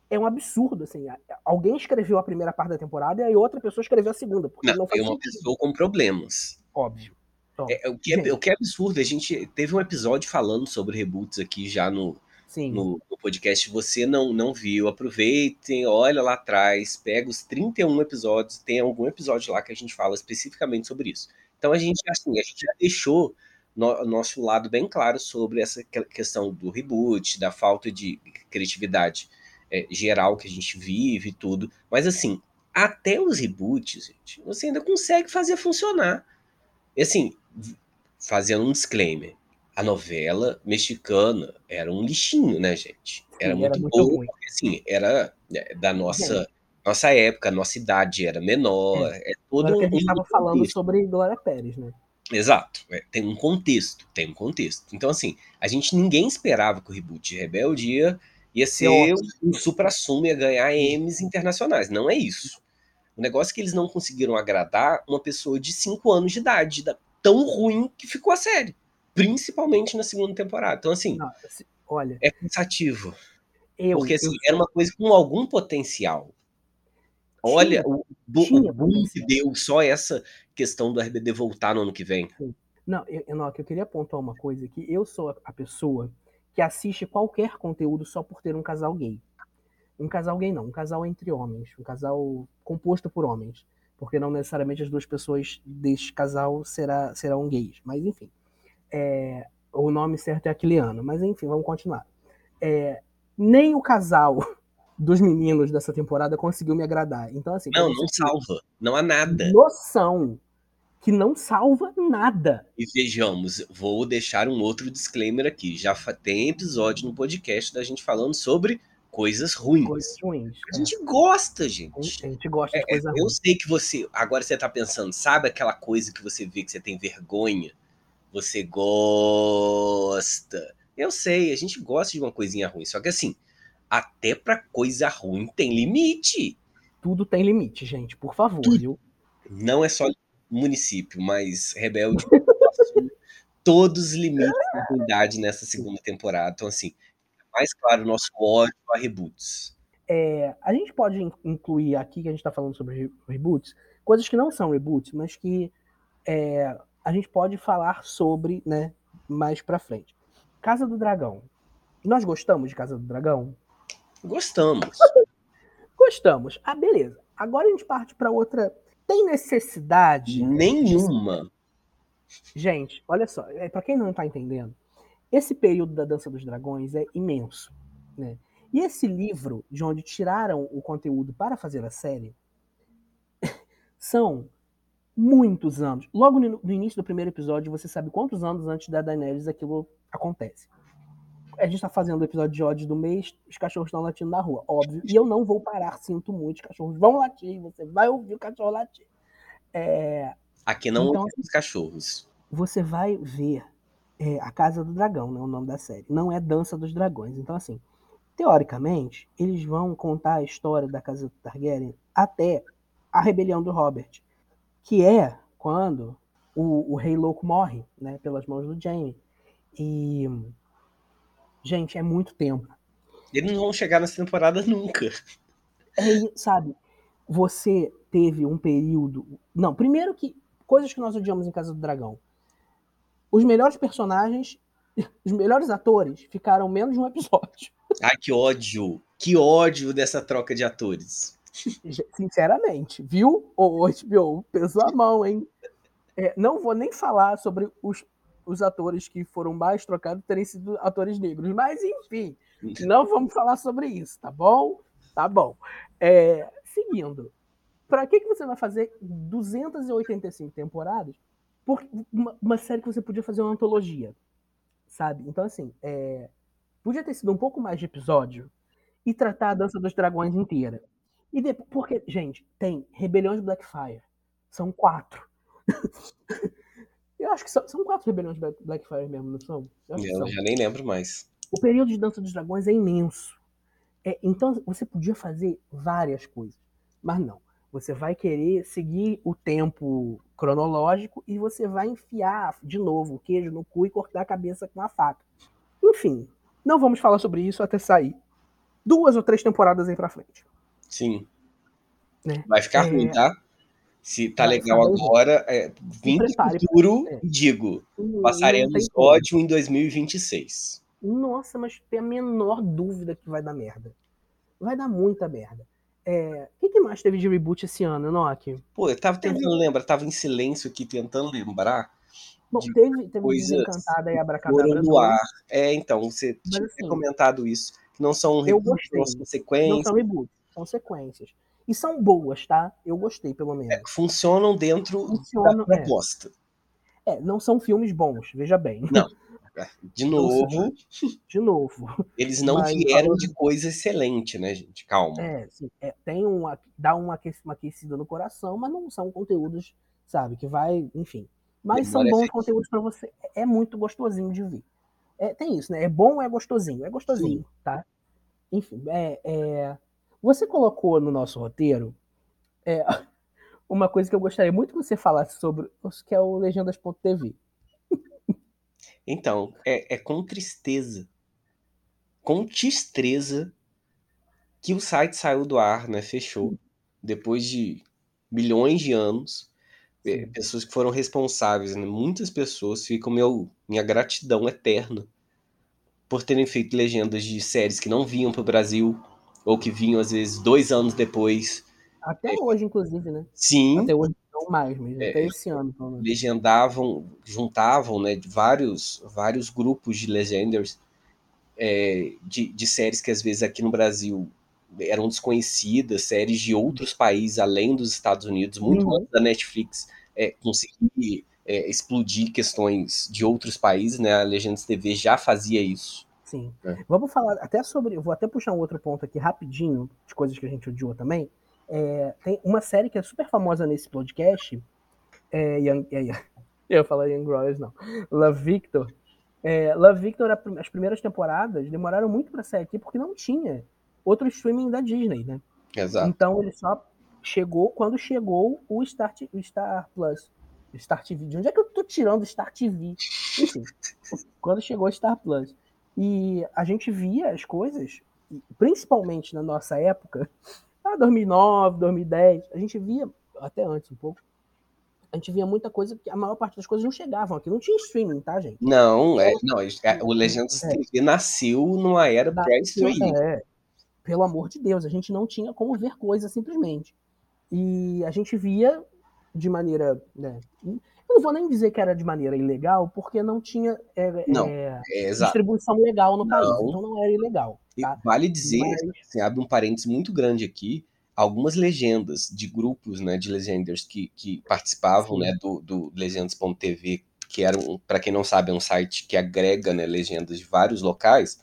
é um absurdo, assim. Alguém escreveu a primeira parte da temporada e aí outra pessoa escreveu a segunda. Porque não, não foi uma pessoa com problemas. Óbvio. Então, é, o, que é, o que é absurdo, a gente teve um episódio falando sobre reboots aqui já no, no, no, podcast. Você não, não viu, aproveitem, olha lá atrás, pega os 31 episódios, tem algum episódio lá que a gente fala especificamente sobre isso. Então a gente, assim, a gente já deixou no, nosso lado bem claro sobre essa questão do reboot, da falta de criatividade é, geral que a gente vive e tudo. Mas assim, até os reboots, gente, você ainda consegue fazer funcionar. E assim, fazendo um disclaimer, a novela mexicana era um lixinho, né, gente? Era, Sim, muito, era muito boa, porque, assim, era né, da nossa, nossa época, nossa idade era menor. É, é todo Agora a gente estava um falando sobre Glória Pérez, né? Exato, é, tem um contexto, tem um contexto. Então, assim, a gente ninguém esperava que o reboot de Rebeldia ia ser um supra-sumo, ia ganhar M's internacionais. Não é isso. O negócio é que eles não conseguiram agradar uma pessoa de 5 anos de idade, tão ruim que ficou a série principalmente na segunda temporada. Então, assim, Não, olha, é cansativo. Eu, porque, assim, eu... era uma coisa com algum potencial. Olha, Tinha, o, tinha o boom que deu só essa questão do RBD voltar no ano que vem. Não, Enoque, eu queria apontar uma coisa que eu sou a- a pessoa que assiste qualquer conteúdo só por ter um casal gay. Um casal gay não, um casal entre homens, um casal composto por homens, porque não necessariamente as duas pessoas deste casal será, serão gays, mas enfim. É, o nome certo é Aquiliano, mas enfim, vamos continuar. É, nem o casal dos meninos dessa temporada conseguiu me agradar. Então, assim, Não, não salva. Não há nada. noção que não salva nada. E vejamos, vou deixar um outro disclaimer aqui. Já tem episódio no podcast da gente falando sobre coisas ruins. Coisas ruins. A gente gosta, gente. É, a gente gosta de É, coisa eu ruim. sei que você. Agora você tá pensando, sabe aquela coisa que você vê que você tem vergonha? Você gosta. Eu sei, a gente gosta de uma coisinha ruim. Só que assim, até pra coisa ruim tem limite. Tudo tem limite, gente, por favor, Tudo. viu? Não é só município, mas Rebelde todos os limites da ruindade nessa segunda temporada. Então, assim, mais claro, o nosso ódio a reboots. É, a gente pode in- incluir aqui, que a gente tá falando sobre re- reboots, coisas que não são reboots, mas que é, a gente pode falar sobre, né, mais pra frente. Casa do Dragão. Nós gostamos de Casa do Dragão? Gostamos. Gostamos. Ah, beleza. Agora a gente parte pra outra. Tem necessidade Nenhuma. Gente, olha só, é, para quem não tá entendendo, esse período da Dança dos Dragões é imenso, né? E esse livro, de onde tiraram o conteúdo para fazer a série, são muitos anos. Logo no, início do primeiro episódio, você sabe quantos anos antes da Daenerys aquilo acontece. A gente tá fazendo o episódio de ódio do mês, os cachorros estão latindo na rua, óbvio. E eu não vou parar, sinto muito, os cachorros vão latir, você vai ouvir o cachorro latir. É, Aqui não Então- ouvimos cachorros. você vai ver é, a Casa do Dragão, né, o nome da série. Não é Dança dos Dragões. Então, assim, teoricamente, eles vão contar a história da Casa Targaryen até a rebelião do Robert, que é quando o, o Rei Louco morre, né, pelas mãos do Jaime. E, gente, é muito tempo. Eles não vão chegar nessa temporada nunca. É, sabe, você teve um período. Não, primeiro que. Coisas que nós odiamos em Casa do Dragão. Os melhores personagens, os melhores atores ficaram menos de um episódio. Ai, que ódio. Que ódio dessa troca de atores. Sinceramente, viu? O HBO pesou a mão, hein? É, não vou nem falar sobre os, os atores que foram mais trocados terem sido atores negros, mas enfim, não vamos falar sobre isso, tá bom? Tá bom. É, seguindo, para que, que você vai fazer 285 temporadas por uma, uma série que você podia fazer uma antologia, sabe? Então, assim, é, podia ter sido um pouco mais de episódio e tratar a Dança dos Dragões inteira. E depois, porque, gente, tem Rebeliões de Blackfire. São quatro. Eu acho que são, são quatro Rebeliões de Black- Blackfire mesmo, não são? Eu Eu já nem lembro mais. O período de Dança dos Dragões é imenso. É, então você podia fazer várias coisas. Mas não. Você vai querer seguir o tempo cronológico e você vai enfiar de novo o queijo no cu e cortar a cabeça com a faca. Enfim, não vamos falar sobre isso até sair duas ou três temporadas aí pra frente. Sim. Né? Vai ficar É. ruim, tá? Se tá Vai legal agora, é, prepare. futuro, É. digo, Não- não passaremos ódio em 2026. Nossa, mas tem a menor dúvida que vai dar merda. Vai dar muita merda. É, O que, mais teve de reboot esse ano, Enoch? Pô, eu tava Teve- tentando lembrar, tava em silêncio aqui tentando lembrar. Bom, de teve, teve coisas Desencantada e Abracadabra no 2. ar. É, então, você Mas, tinha assim, comentado isso. Que não são reboots, não são Não sequências. são reboots, são sequências. E são boas, tá? Eu gostei, pelo menos. é, funcionam dentro Funcionam, da é. proposta. É, não são filmes bons, veja bem. Não. De novo, De novo. eles não Mas vieram de coisa excelente, né, gente? Calma. É, sim, é, tem um, dá uma, uma aquecida no coração, mas não são conteúdos, sabe, que vai, enfim. Mas são bons conteúdos pra você. É muito gostosinho de ver. É, tem isso, né? É bom ou é gostosinho? É gostosinho, tá? Enfim, é, é, você colocou no nosso roteiro é, uma coisa que eu gostaria muito que você falasse sobre, que é o legendas.tv. Então, é, é com tristeza, com tristeza que o site saiu do ar, né? Fechou. depois de milhões de anos, é, pessoas que foram responsáveis, né? muitas pessoas ficam meu, minha gratidão eterna por terem feito legendas de séries que não vinham para o Brasil ou que vinham às vezes dois anos depois. Até hoje, inclusive, né? Sim, Até hoje não mais, mas É, até esse ano, pelo menos. legendavam, juntavam, né, vários, vários grupos de legenders é, de, de séries que às vezes aqui no Brasil eram desconhecidas, séries de outros países além dos Estados Unidos, muito Uhum. antes da Netflix é, conseguir é, explodir questões de outros países, né? A Legendas TV já fazia isso. Sim. É. Vamos falar até sobre. Vou até puxar um outro ponto aqui rapidinho, de coisas que a gente odiou também. É, tem uma série que é super famosa nesse podcast. É, Young, é, eu falar Young Royals, não. Love Victor. É, Love Victor, as primeiras temporadas demoraram muito pra sair aqui porque não tinha outro streaming da Disney, né? Exato. Então ele só chegou quando chegou o Star, o Star Plus. Star TV. De onde é que eu tô tirando Star TV? Enfim, quando chegou o Star Plus. E a gente via as coisas, principalmente na nossa época, ah, 2009, 2010, a gente via, até antes um pouco, a gente via muita coisa que a maior parte das coisas não chegavam aqui. Não tinha streaming, tá, gente? Não, é, não, é, o Legendas É. TV nasceu numa era pré-streaming. É, pelo amor de Deus, a gente não tinha como ver coisas simplesmente. E a gente via de maneira. né, não vou nem dizer que era de maneira ilegal, porque não tinha é, Não, é, É, distribuição legal no país, Não. então não era ilegal. Tá? vale dizer, Mas- assim, abre um parênteses muito grande aqui, algumas legendas de grupos, né, de legenders que, que participavam, Sim. né, do, do legendas.tv, que era, um, para quem não sabe, é um site que agrega, né, legendas de vários locais,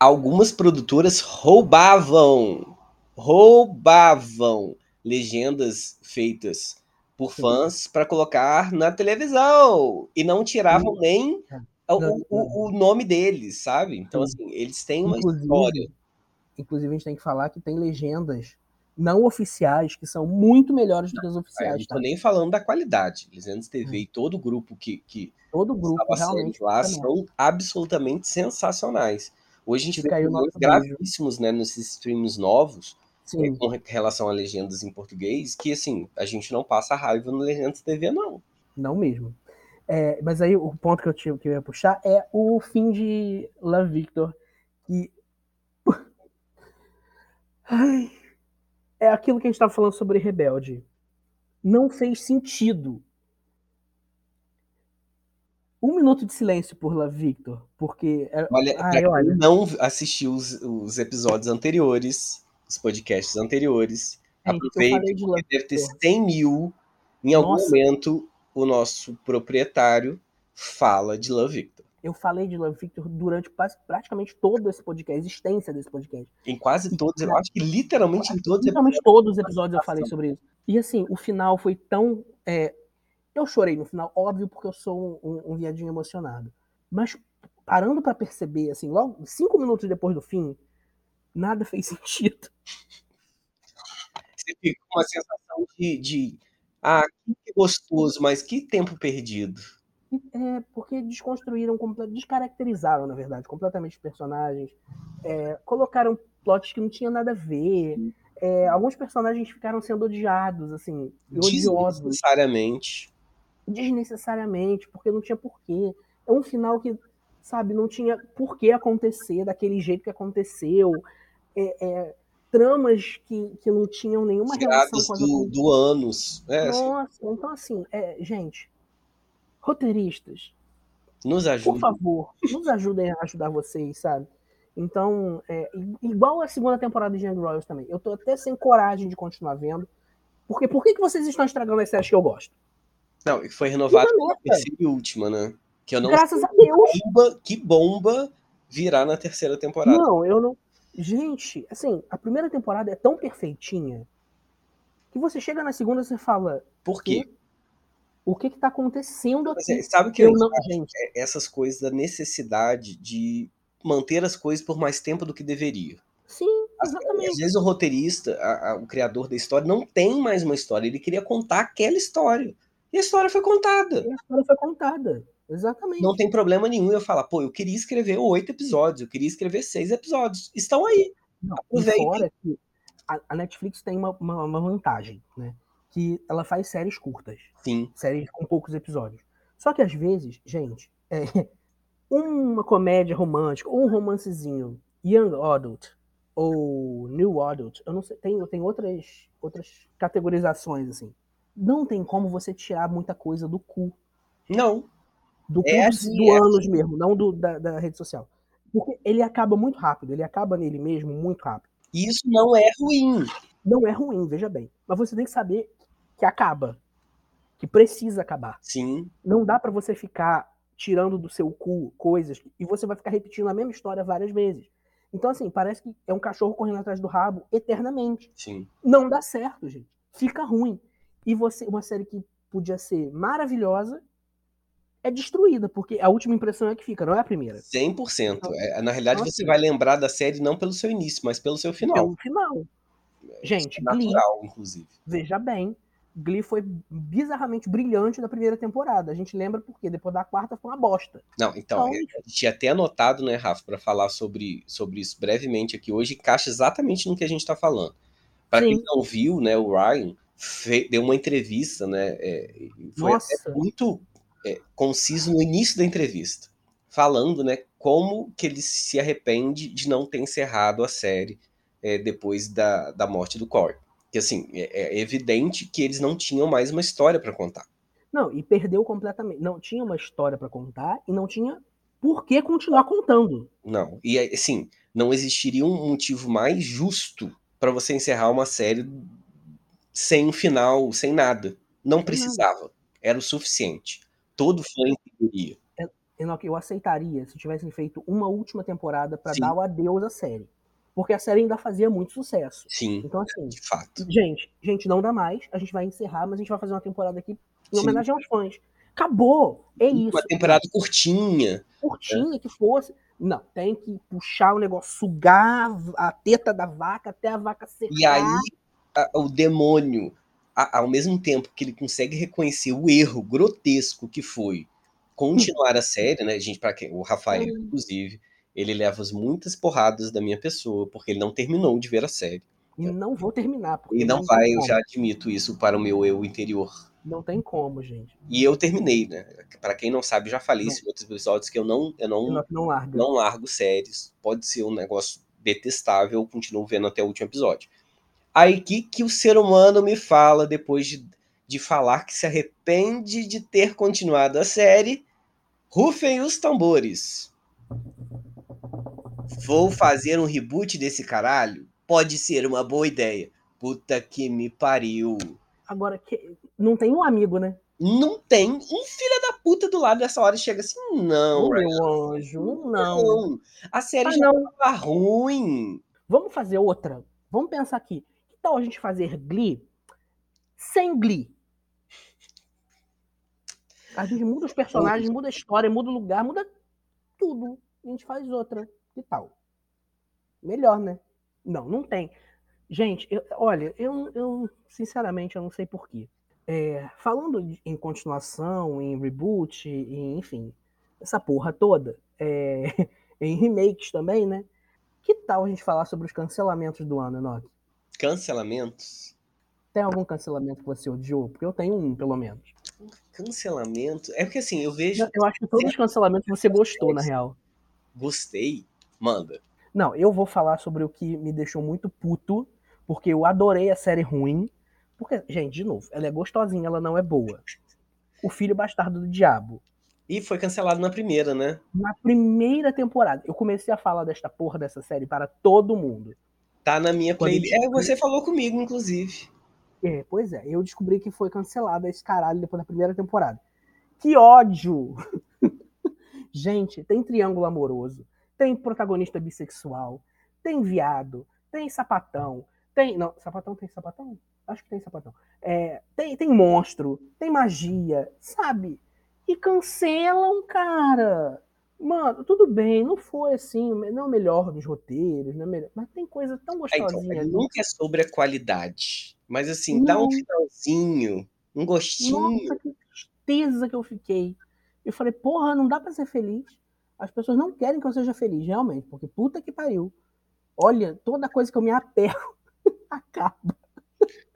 algumas produtoras roubavam, roubavam legendas feitas por fãs para colocar na televisão e não tiravam nem o, Não, o, o nome deles, sabe? Então, Sim. assim, eles têm uma história. Inclusive, inclusive, a gente tem que falar que tem legendas não oficiais que são muito melhores do que as É, oficiais. não Tá? tô nem falando da qualidade. Legendas TV e todo o grupo que, que Todo grupo realmente. lá fica são absolutamente sensacionais. Hoje a gente vê Fica o problemas beijo. gravíssimos né, nesses streams novos Sim. com relação a legendas em português, que assim, a gente não passa raiva no Legendas TV, não. Não mesmo. É, mas aí o ponto que eu, tinha, que eu ia puxar é o fim de Love Victor. Que. Ai, é aquilo que a gente estava falando sobre Rebelde. Não fez sentido. Um minuto de silêncio por Love Victor. Porque. é- Olha, Ai, pra quem olha. não assistiu os, os episódios anteriores, os podcasts anteriores, Gente, aproveita falei de porque Love deve ter Victor. 100 mil. Em algum Nossa. momento, o nosso proprietário fala de Love Victor. Eu falei de Love Victor durante pas- praticamente todo esse podcast, a existência desse podcast. Em quase todos, eu acho que literalmente em todos os Literalmente todos os episódios eu falei sobre isso. E assim, o final foi tão. é, eu chorei no final, óbvio, porque eu sou um, um- um viadinho emocionado. Mas parando pra perceber, assim, logo cinco minutos depois do fim, nada fez sentido. Você fica com uma sensação de, de ah, que gostoso, mas que tempo perdido. É, porque desconstruíram, descaracterizaram, na verdade, completamente os personagens. É, colocaram plots que não tinha nada a ver. É, alguns personagens ficaram sendo odiados, assim, odiosos. Desnecessariamente. desnecessariamente, porque não tinha porquê. É um final que, sabe, não tinha porquê acontecer daquele jeito que aconteceu. É, é, tramas que, que não tinham nenhuma relação Tiradas com as do, do anos. É, assim, Nossa, então assim, é, gente, roteiristas, nos por ajuda. favor, nos ajudem a ajudar vocês, sabe? Então, é, igual a segunda temporada de Young Royals também. Eu tô até sem coragem de continuar vendo. Porque por que, que vocês estão estragando as séries que eu gosto? Não, e foi renovado pela merda. terceira e última, né? Que eu não Graças a Deus. que bomba, que bomba virá na terceira temporada. Não, eu não. Gente, assim, a primeira temporada é tão perfeitinha que você chega na segunda e você fala: Por quê? o que que tá acontecendo Mas, aqui? é, sabe que Eu eu não, gente, é essas coisas da necessidade de manter as coisas por mais tempo do que deveria. sim, Às exatamente. vezes o roteirista, a- a- o criador da história, não tem mais uma história. Ele queria contar aquela história. E a história foi contada. E a história foi contada. Exatamente. Não tem problema nenhum eu falar, pô, eu queria escrever oito episódios, eu queria escrever seis episódios. Estão aí. Não, Aproveitem. a, a Netflix tem uma, uma, uma vantagem, né? Que ela faz séries curtas, Sim. séries com poucos episódios. Só que às vezes, gente, é, uma comédia romântica ou um romancezinho young adult ou new adult, eu não sei, tem, tem outras, outras categorizações assim. Não tem como você tirar muita coisa do cu. Não. Do É do- assim, do é anos mesmo, não do, da, da rede social. Porque ele acaba muito rápido, ele acaba nele mesmo muito rápido. E isso não é ruim. Não é ruim, veja bem. Mas você tem que saber que acaba. Que precisa acabar. Sim. Não dá pra você ficar tirando do seu cu coisas e você vai ficar repetindo a mesma história várias vezes. Então, assim, parece que é um cachorro correndo atrás do rabo eternamente. Sim. Não dá certo, gente. Fica ruim. E você, uma série que podia ser maravilhosa é destruída, porque a última impressão é que fica, não é a primeira. 100%. É, na realidade, Então, você assim- vai lembrar da série não pelo seu início, mas pelo seu final. Pelo final. Gente, Isso é Glee, natural, inclusive. veja bem, Glee foi bizarramente brilhante na primeira temporada. A gente lembra porque depois da quarta foi uma bosta. Não, então, Então- é, a gente tinha até anotado, né, Rafa, para falar sobre, sobre isso brevemente aqui hoje, encaixa exatamente no que a gente está falando. Para quem não viu, né, o Ryan deu uma entrevista, né, é, foi muito é, conciso no início da entrevista, falando, né, como que ele se arrepende de não ter encerrado a série é, depois da, da morte do Corey. Que assim, é, é evidente que eles não tinham mais uma história para contar. Não, e perdeu completamente. Não tinha uma história pra contar e não tinha por que continuar contando. Não. E assim, não existiria um motivo mais justo para você encerrar uma série sem um final, sem nada. Não precisava. Era o suficiente. Todo fã entenderia. Enoch, eu aceitaria se tivessem feito uma última temporada pra Sim. dar o adeus à série. Porque a série ainda fazia muito sucesso. Sim, Então, assim, de fato. gente, gente, não dá mais. A gente vai encerrar, mas a gente vai fazer uma temporada aqui em Sim. homenagem aos fãs. Acabou! É isso. Uma temporada curtinha. curtinha que fosse. Não, tem que puxar o negócio, sugar a teta da vaca até a vaca secar. E aí, a- o demônio, a- ao mesmo tempo que ele consegue reconhecer o erro grotesco que foi continuar a série, né, gente, para o Rafael, Hum. inclusive, ele leva as muitas porradas da minha pessoa, porque ele não terminou de ver a série. E não vou terminar. Porque E não tem vai, eu já admito isso para o meu eu interior. Não tem como, gente. E eu terminei, né? Para quem não sabe, já falei isso em outros episódios que eu não, eu não, Não, não larga. não largo séries. Pode ser um negócio detestável, eu continuo vendo até o último episódio. Aí que que o ser humano me fala depois de, de falar que se arrepende de ter continuado a série? Rufem os tambores. Vou fazer um reboot desse caralho? Pode ser uma boa ideia. Puta que me pariu. Agora, que... não tem um amigo, né? Não tem um filho da puta do lado dessa hora e chega assim, não, meu anjo, não. não. A série Ah, já não. tava ruim. Vamos fazer outra. Vamos pensar aqui. Tal a gente fazer Glee sem Glee? A gente muda os personagens, muda a história, muda o lugar, muda tudo. A gente faz outra. Que tal? Melhor, né? Não, não tem. Gente, eu- olha, eu, eu sinceramente eu não sei porquê. É, falando em continuação, em reboot, em, enfim, essa porra toda, é, em remakes também, né? Que tal a gente falar sobre os cancelamentos do ano, Enoch? Cancelamentos. Tem algum cancelamento que você odiou? Porque eu tenho um, pelo menos. Cancelamento. É porque assim, eu vejo. Eu acho que todos os cancelamentos você gostou, na real. Gostei. Manda. Não, eu vou falar sobre o que me deixou muito puto, porque eu adorei a série ruim. Porque, gente, de novo, ela é gostosinha, ela não é boa. O Filho Bastardo do Diabo. E foi cancelado na primeira, né? Na primeira temporada, eu comecei a falar desta porra dessa série para todo mundo. Tá na minha playlist. É, você falou comigo, inclusive. É, pois é, eu descobri que foi cancelado esse caralho depois da primeira temporada. Que ódio! Gente, tem triângulo amoroso, tem protagonista bissexual, tem viado, tem sapatão, tem. Não, sapatão tem sapatão? Acho que tem sapatão. É, tem, tem monstro, tem magia, sabe? E cancelam, cara. Mano, tudo bem, não foi assim, não é o melhor dos roteiros, não é melhor, mas tem coisa tão É, então, gostosinha ali. nunca é sobre a qualidade. Mas assim, dá um Não. finalzinho, um gostinho. Nossa, que tristeza que eu fiquei. Eu falei, porra, não dá pra ser feliz. As pessoas não querem que eu seja feliz, realmente, porque puta que pariu. Olha, toda coisa que eu me apego, acaba.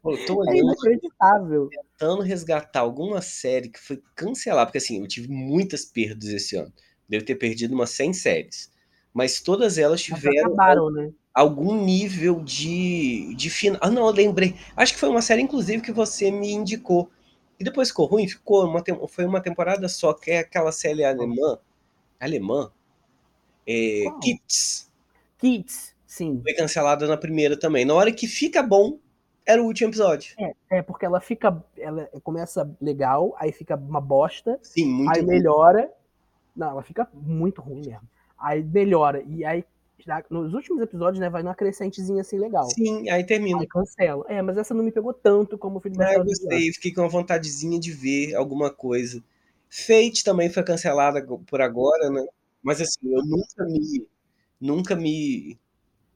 Pô, eu tô É olhando, inacreditável. tentando resgatar alguma série que foi cancelada, porque assim, eu tive muitas perdas esse ano. Devo ter perdido umas 100 séries. Mas todas elas tiveram acabaram, né? algum nível de, de final. Ah, não, eu lembrei. Acho que foi uma série, inclusive, que você me indicou. E depois ficou ruim? Ficou. Uma tem- foi uma temporada só, que é aquela série alemã. Alemã? É, Qual? Kids. Kids, sim. Foi cancelada na primeira também. Na hora que fica bom, era o último episódio. É, porque ela fica. Ela começa legal, aí fica uma bosta, Sim, muito aí melhora. Não, ela fica muito ruim mesmo. Aí melhora. E aí, nos últimos episódios, né, vai numa crescentezinha assim legal. Sim, aí termina. Aí cancela. É, mas essa não me pegou tanto como o filho Ah, eu gostei, fiquei com uma vontadezinha de ver alguma coisa. Fate também foi cancelada por agora, né? Mas assim, eu nunca me. Nunca me.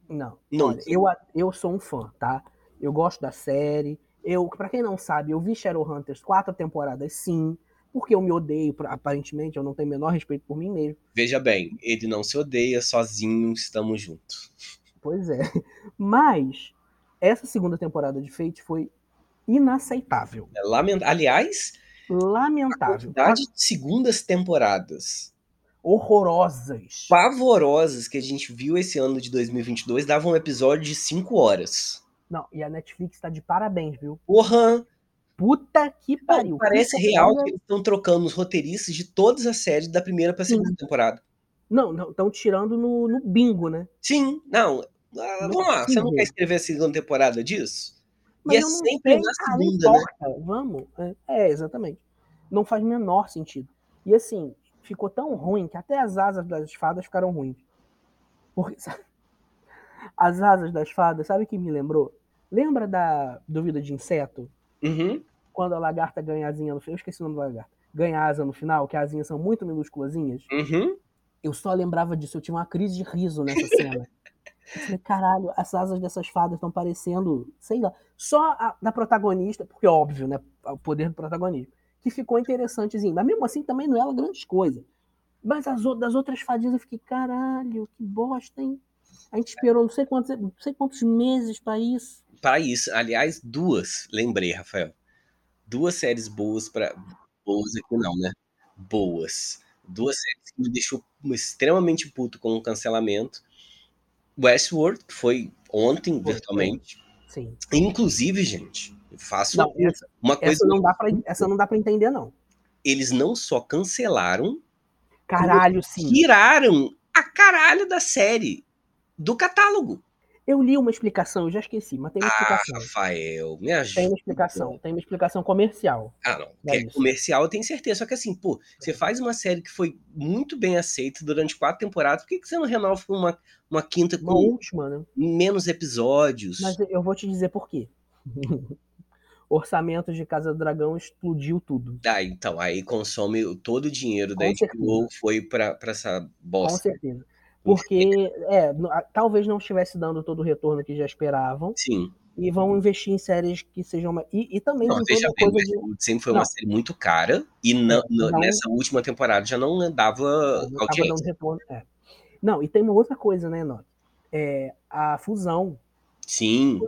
Não. Não. Olha, eu, eu sou um fã, tá? Eu gosto da série. Eu, para quem não sabe, eu vi Shadowhunters quatro temporadas sim, porque eu me odeio, aparentemente, eu não tenho o menor respeito por mim mesmo. Veja bem, ele não se odeia, sozinho estamos juntos. Pois é. Mas essa segunda temporada de Fate foi inaceitável. É lament... Aliás, a Lamentável. quantidade de segundas temporadas Horrorosas. pavorosas que a gente viu esse ano de 2022 davam um episódio de 5 horas. Não, e a Netflix tá de parabéns, viu? Porra! Puta que pariu. parece Que real olha- que eles estão trocando os roteiristas de todas as séries da primeira pra segunda temporada. Não, não, estão tirando no, no bingo, né? Sim, não. ah, vamos lá, você não quer escrever a segunda temporada disso? Mas e é sempre na Ah, segunda, né? Vamos. É, é, exatamente. Não faz o menor sentido. E assim, ficou tão ruim que até as asas das fadas ficaram ruins. Porque, sabe, as asas das fadas, sabe o que me lembrou? Lembra da do Vida de Inseto? Uhum. Quando a lagarta ganha asinha no final. Eu esqueci o nome da lagarta. Ganha asa no final, que as asinhas são muito minúsculazinhas. Uhum. Eu só lembrava disso. Eu tinha uma crise de riso nessa cena. Eu falei, caralho, as asas dessas fadas estão parecendo, sei lá, só a da protagonista, porque óbvio, né? O poder do protagonismo, que ficou interessantezinho. Mas mesmo assim também não era grande coisa. Mas as das outras fadinhas eu fiquei, caralho, que bosta, hein? A gente esperou não sei quantos, não sei quantos meses pra isso. Para isso, aliás, duas, lembrei, Rafael. Duas séries boas para boas aqui não, né? Boas. Duas séries que me deixou extremamente puto com o cancelamento. Westworld, que foi ontem, virtualmente. Sim. Inclusive, gente, eu faço Não, essa, uma coisa. essa, não dá pra, essa não dá pra entender, não. Eles não só cancelaram, Caralho, sim. tiraram a caralho da série do catálogo. Eu li uma explicação, eu já esqueci, mas tem uma Ah, explicação. Rafael, me Tem ajuda. uma explicação, tem uma explicação comercial. Ah, não. É isso. comercial, eu tenho certeza. Só que assim, pô, você faz uma série que foi muito bem aceita durante quatro temporadas, por que, que você não renova uma, uma quinta Uma com última, né? menos episódios? Mas eu vou te dizer por quê. Orçamento de Casa do Dragão explodiu tudo. Ah, então, aí consome todo o dinheiro da Com HBO foi pra, pra essa Com bosta. certeza. Porque, é, talvez não estivesse dando todo o retorno que já esperavam. Sim. E vão investir em séries que sejam. E, e também Não, tem toda bem, coisa de. Sempre foi uma Não. série muito cara e na- na- não- nessa última temporada já não dava Não audiência. dando retorno. é. Não, e tem uma outra coisa, né, Enoch? É, a fusão. Sim,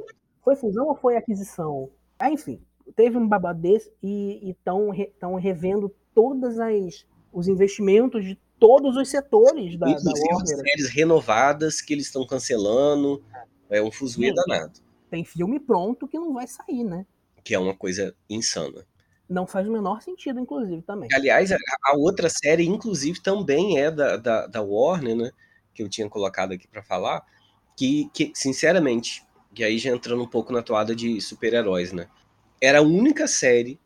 Foi fusão ou foi aquisição? Ah, enfim, teve um babado desse e estão revendo todas as os investimentos de todos os setores da, da inclusive as Warner. séries renovadas que eles estão cancelando. É um fuzuê danado. Tem filme pronto que não vai sair, né? Que é uma coisa insana. Não faz o menor sentido, inclusive, também. Aliás, a, a outra série, inclusive, também é da, da, da Warner, né? Que eu tinha colocado aqui pra falar. Que, que, sinceramente, que aí já entrando um pouco na toada de super-heróis, né? Era a única série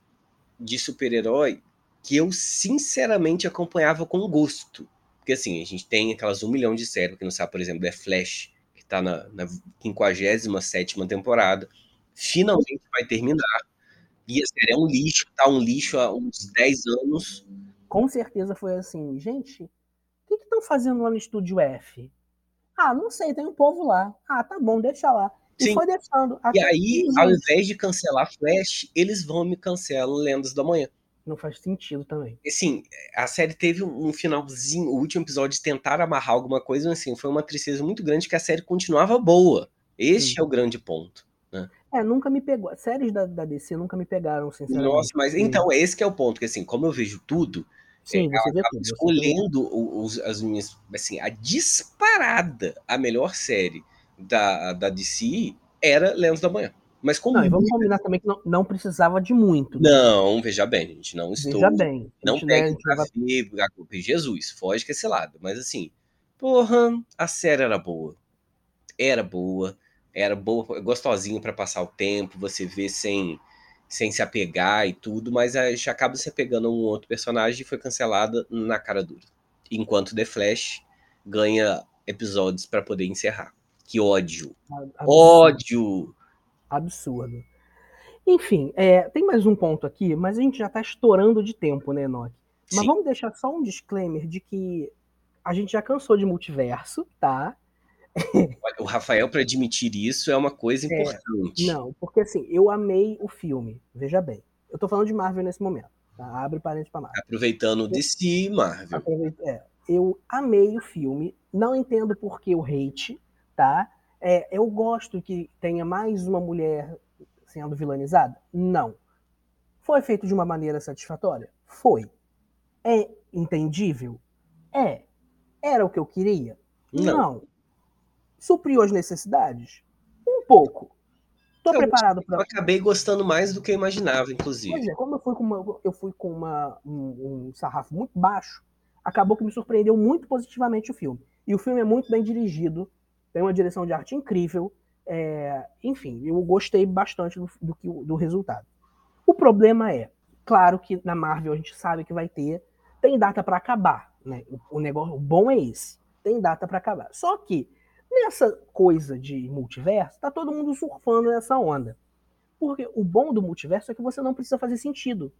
de super-herói que eu sinceramente acompanhava com gosto. Porque assim, a gente tem aquelas um milhão de séries, que não sabe, por exemplo, The Flash, que tá na, na 57 temporada. Finalmente vai terminar. E a série é um lixo, tá um lixo há uns 10 anos. Com certeza foi assim, gente, o que estão fazendo lá no estúdio F? Ah, não sei, tem um povo lá. Ah, tá bom, deixa lá. E Sim. foi deixando. E aí, ao invés de cancelar Flash, eles vão me cancelam Lendas da Manhã. Não faz sentido também. Assim, a série teve um finalzinho, o último episódio de tentar amarrar alguma coisa, mas assim, foi uma tristeza muito grande que a série continuava boa. Este Sim. é o grande ponto. Né? É, nunca me pegou. Séries da, da DC nunca me pegaram, sinceramente. Nossa, mas então, esse que é o ponto, que assim, como eu vejo tudo, Sim, você vê tudo. escolhendo os, as minhas, assim, a disparada, a melhor série da, da DC era Lemos da Manhã. Mas como Não, e vamos combinar também que não, não precisava de muito. Não, veja bem, gente, não estou. Veja bem. Não né, pegue pra vai- em Jesus, foge que esse lado. Mas assim, porra, a série era boa. Era boa, era boa, gostosinho pra passar o tempo, você vê sem, sem se apegar e tudo, mas a gente acaba se apegando a um outro personagem e foi cancelada na cara dura. Enquanto The Flash ganha episódios pra poder encerrar. Que ódio. Ódio! Absurdo. Enfim, é, tem mais um ponto aqui, mas a gente já está estourando de tempo, né, Enoch? Mas Sim. vamos deixar só um disclaimer de que a gente já cansou de multiverso, tá? O Rafael, pra admitir isso, é uma coisa É, importante. Não, porque assim, eu amei o filme, veja bem. Eu tô falando de Marvel nesse momento, tá? Abre parênteses pra Marvel. Aproveitando o DC, Marvel. É, eu amei o filme, não entendo por que o hate, tá? É, eu gosto que tenha mais uma mulher sendo vilanizada? Não. Foi feito de uma maneira satisfatória? Foi. É entendível? É. Era o que eu queria? Não. Supriu as necessidades? Um pouco. Tô Eu preparado Eu para acabei gostando mais do que eu imaginava, inclusive. Pois é, como eu fui com, uma, eu fui com uma- um, um sarrafo muito baixo, acabou que me surpreendeu muito positivamente o filme. E o filme é muito bem dirigido, tem uma direção de arte incrível, é, enfim, eu gostei bastante do, do, do resultado. O problema é, claro que na Marvel a gente sabe que vai ter, tem data para acabar, né? O, o negócio, o bom é esse, tem data para acabar. Só que nessa coisa de multiverso, tá todo mundo surfando nessa onda. Porque o bom do multiverso é que você não precisa fazer sentido.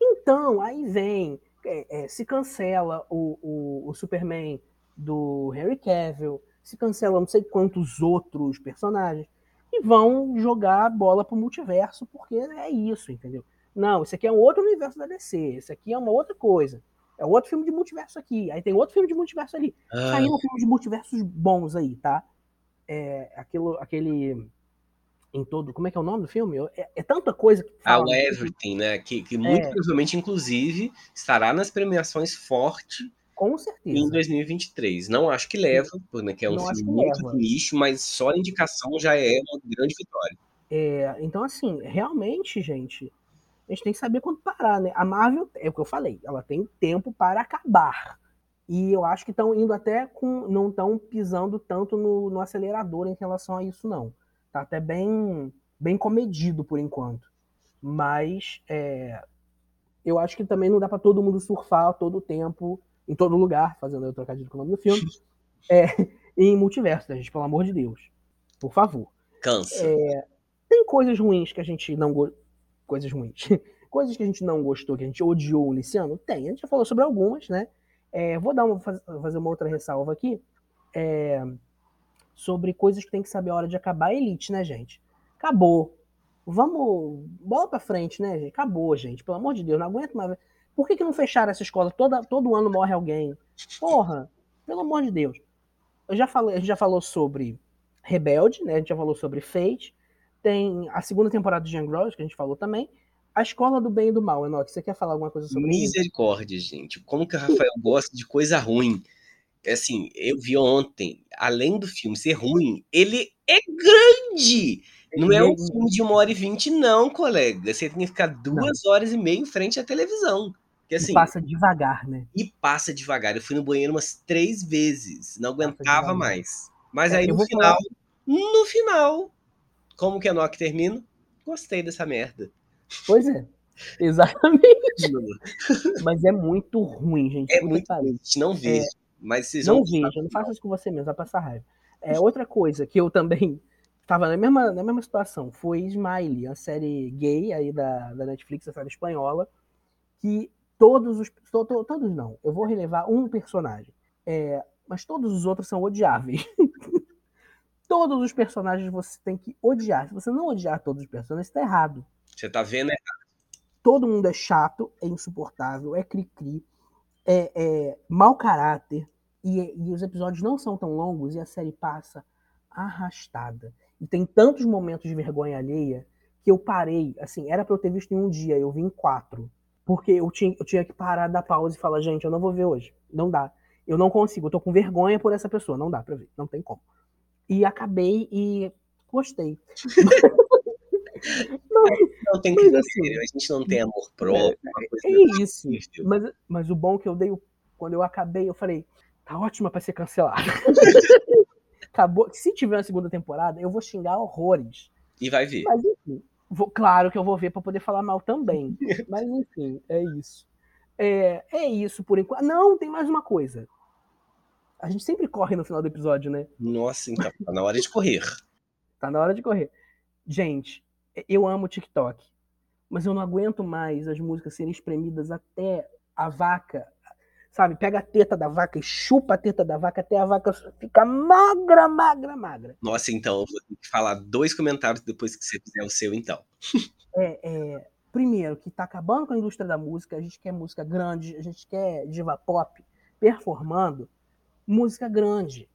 Então, aí vem, é, é, se cancela o, o, o Superman do Henry Cavill, se cancela não sei quantos outros personagens, e vão jogar a bola pro multiverso, porque é isso, entendeu? Não, isso aqui é um outro universo da DC, isso aqui é uma outra coisa. É outro filme de multiverso aqui, aí tem outro filme de multiverso ali. Ah, Saíram filmes de multiversos bons aí, tá? É, aquilo, aquele. Em todo. Como é que é o nome do filme? É, é tanta coisa que ah, fala. o Everything, né? Que, que muito É. provavelmente, inclusive, estará nas premiações forte Com em certeza. 2023. Não acho que leva, porque é um Não filme muito leva. nicho, mas só a indicação já é uma grande vitória. É, então, assim, realmente, gente, a gente tem que saber quando parar, né? A Marvel, é o que eu falei, ela tem tempo para acabar. E eu acho que estão indo até com. não estão pisando tanto no, no acelerador em relação a isso, não. Tá até bem, bem comedido por enquanto. Mas é, eu acho que também não dá para todo mundo surfar todo o tempo, em todo lugar, fazendo o trocadilho com o nome do filme, é, em multiverso, né, gente? Pelo amor de Deus. Por favor. Cansa. É, tem coisas ruins que a gente não go... coisas ruins. Coisas que a gente não gostou que a gente odiou nesse ano? Tem. A gente já falou sobre algumas né? É, vou dar uma faz- fazer uma outra ressalva aqui. É, sobre coisas que tem que saber a hora de acabar elite né gente? Acabou. Vamos bola pra frente né gente? Acabou gente. Pelo amor de Deus não aguento mais por que, que não fecharam essa escola toda todo ano morre alguém porra pelo amor de Deus eu já falei a gente já falou sobre Rebelde, né? A gente já falou sobre Fate. Tem a segunda temporada de Young que a gente falou também. A Escola do Bem e do Mal, Enoch, você quer falar alguma coisa sobre isso? Misericórdia, gente. Como que o Rafael gosta de coisa ruim? Assim, eu vi ontem, além do filme ser ruim, ele é grande! Não é um filme de uma hora e vinte, não, colega. Você tem que ficar duas horas e meia em frente à televisão. Que, E assim, passa devagar, né? e passa devagar. Eu fui no banheiro umas três vezes, não aguentava mais. Mas É, aí no final, no final, como que a Nock termina? Gostei dessa merda. Pois é. Exatamente. Mas é muito ruim, gente. É muito ruim, gente, não vejo. Mas vocês Não veja, não faça isso com você mesmo, vai passar raiva. É, outra coisa que eu também estava na mesma, na mesma situação foi Smiley, a série gay aí da, da Netflix, a série espanhola, que todos os. to- to- todos não, eu vou relevar um personagem. É, mas todos os outros são odiáveis. todos os personagens você tem que odiar. Se você não odiar todos os personagens, está errado. Você tá vendo? é Todo mundo é chato, é insuportável, é cri-cri, é, é mau caráter, e, e os episódios não são tão longos e a série passa arrastada. E tem tantos momentos de vergonha alheia que eu parei, assim, era pra eu ter visto em um dia, eu vi em quatro. Porque eu tinha, eu tinha que parar, dar pausa e falar, gente, eu não vou ver hoje. Não dá. Eu não consigo, eu tô com vergonha por essa pessoa. Não dá pra ver, não tem como. E acabei e gostei. Não tem Mas critério, assim, a gente não tem amor próprio. coisa É isso. difícil. Mas, mas o bom que eu dei, quando eu acabei, eu falei, tá ótima pra ser cancelada. Acabou. Se tiver uma segunda temporada, eu vou xingar horrores. E vai ver. Mas enfim, vou- claro que eu vou ver pra poder falar mal também. Mas enfim, é isso. É, é isso por enquanto. Não, tem mais uma coisa. A gente sempre corre no final do episódio, né? Nossa, então, tá na hora de correr. Tá na hora de correr. Gente, eu amo o TikTok, mas eu não aguento mais as músicas serem espremidas até a vaca, sabe? Pega a teta da vaca e chupa a teta da vaca até a vaca ficar magra, magra, magra. Nossa, então, eu vou ter que falar dois comentários depois que você fizer o seu, então. É, é, primeiro, que tá acabando com a indústria da música, a gente quer música grande, a gente quer diva pop performando música grande.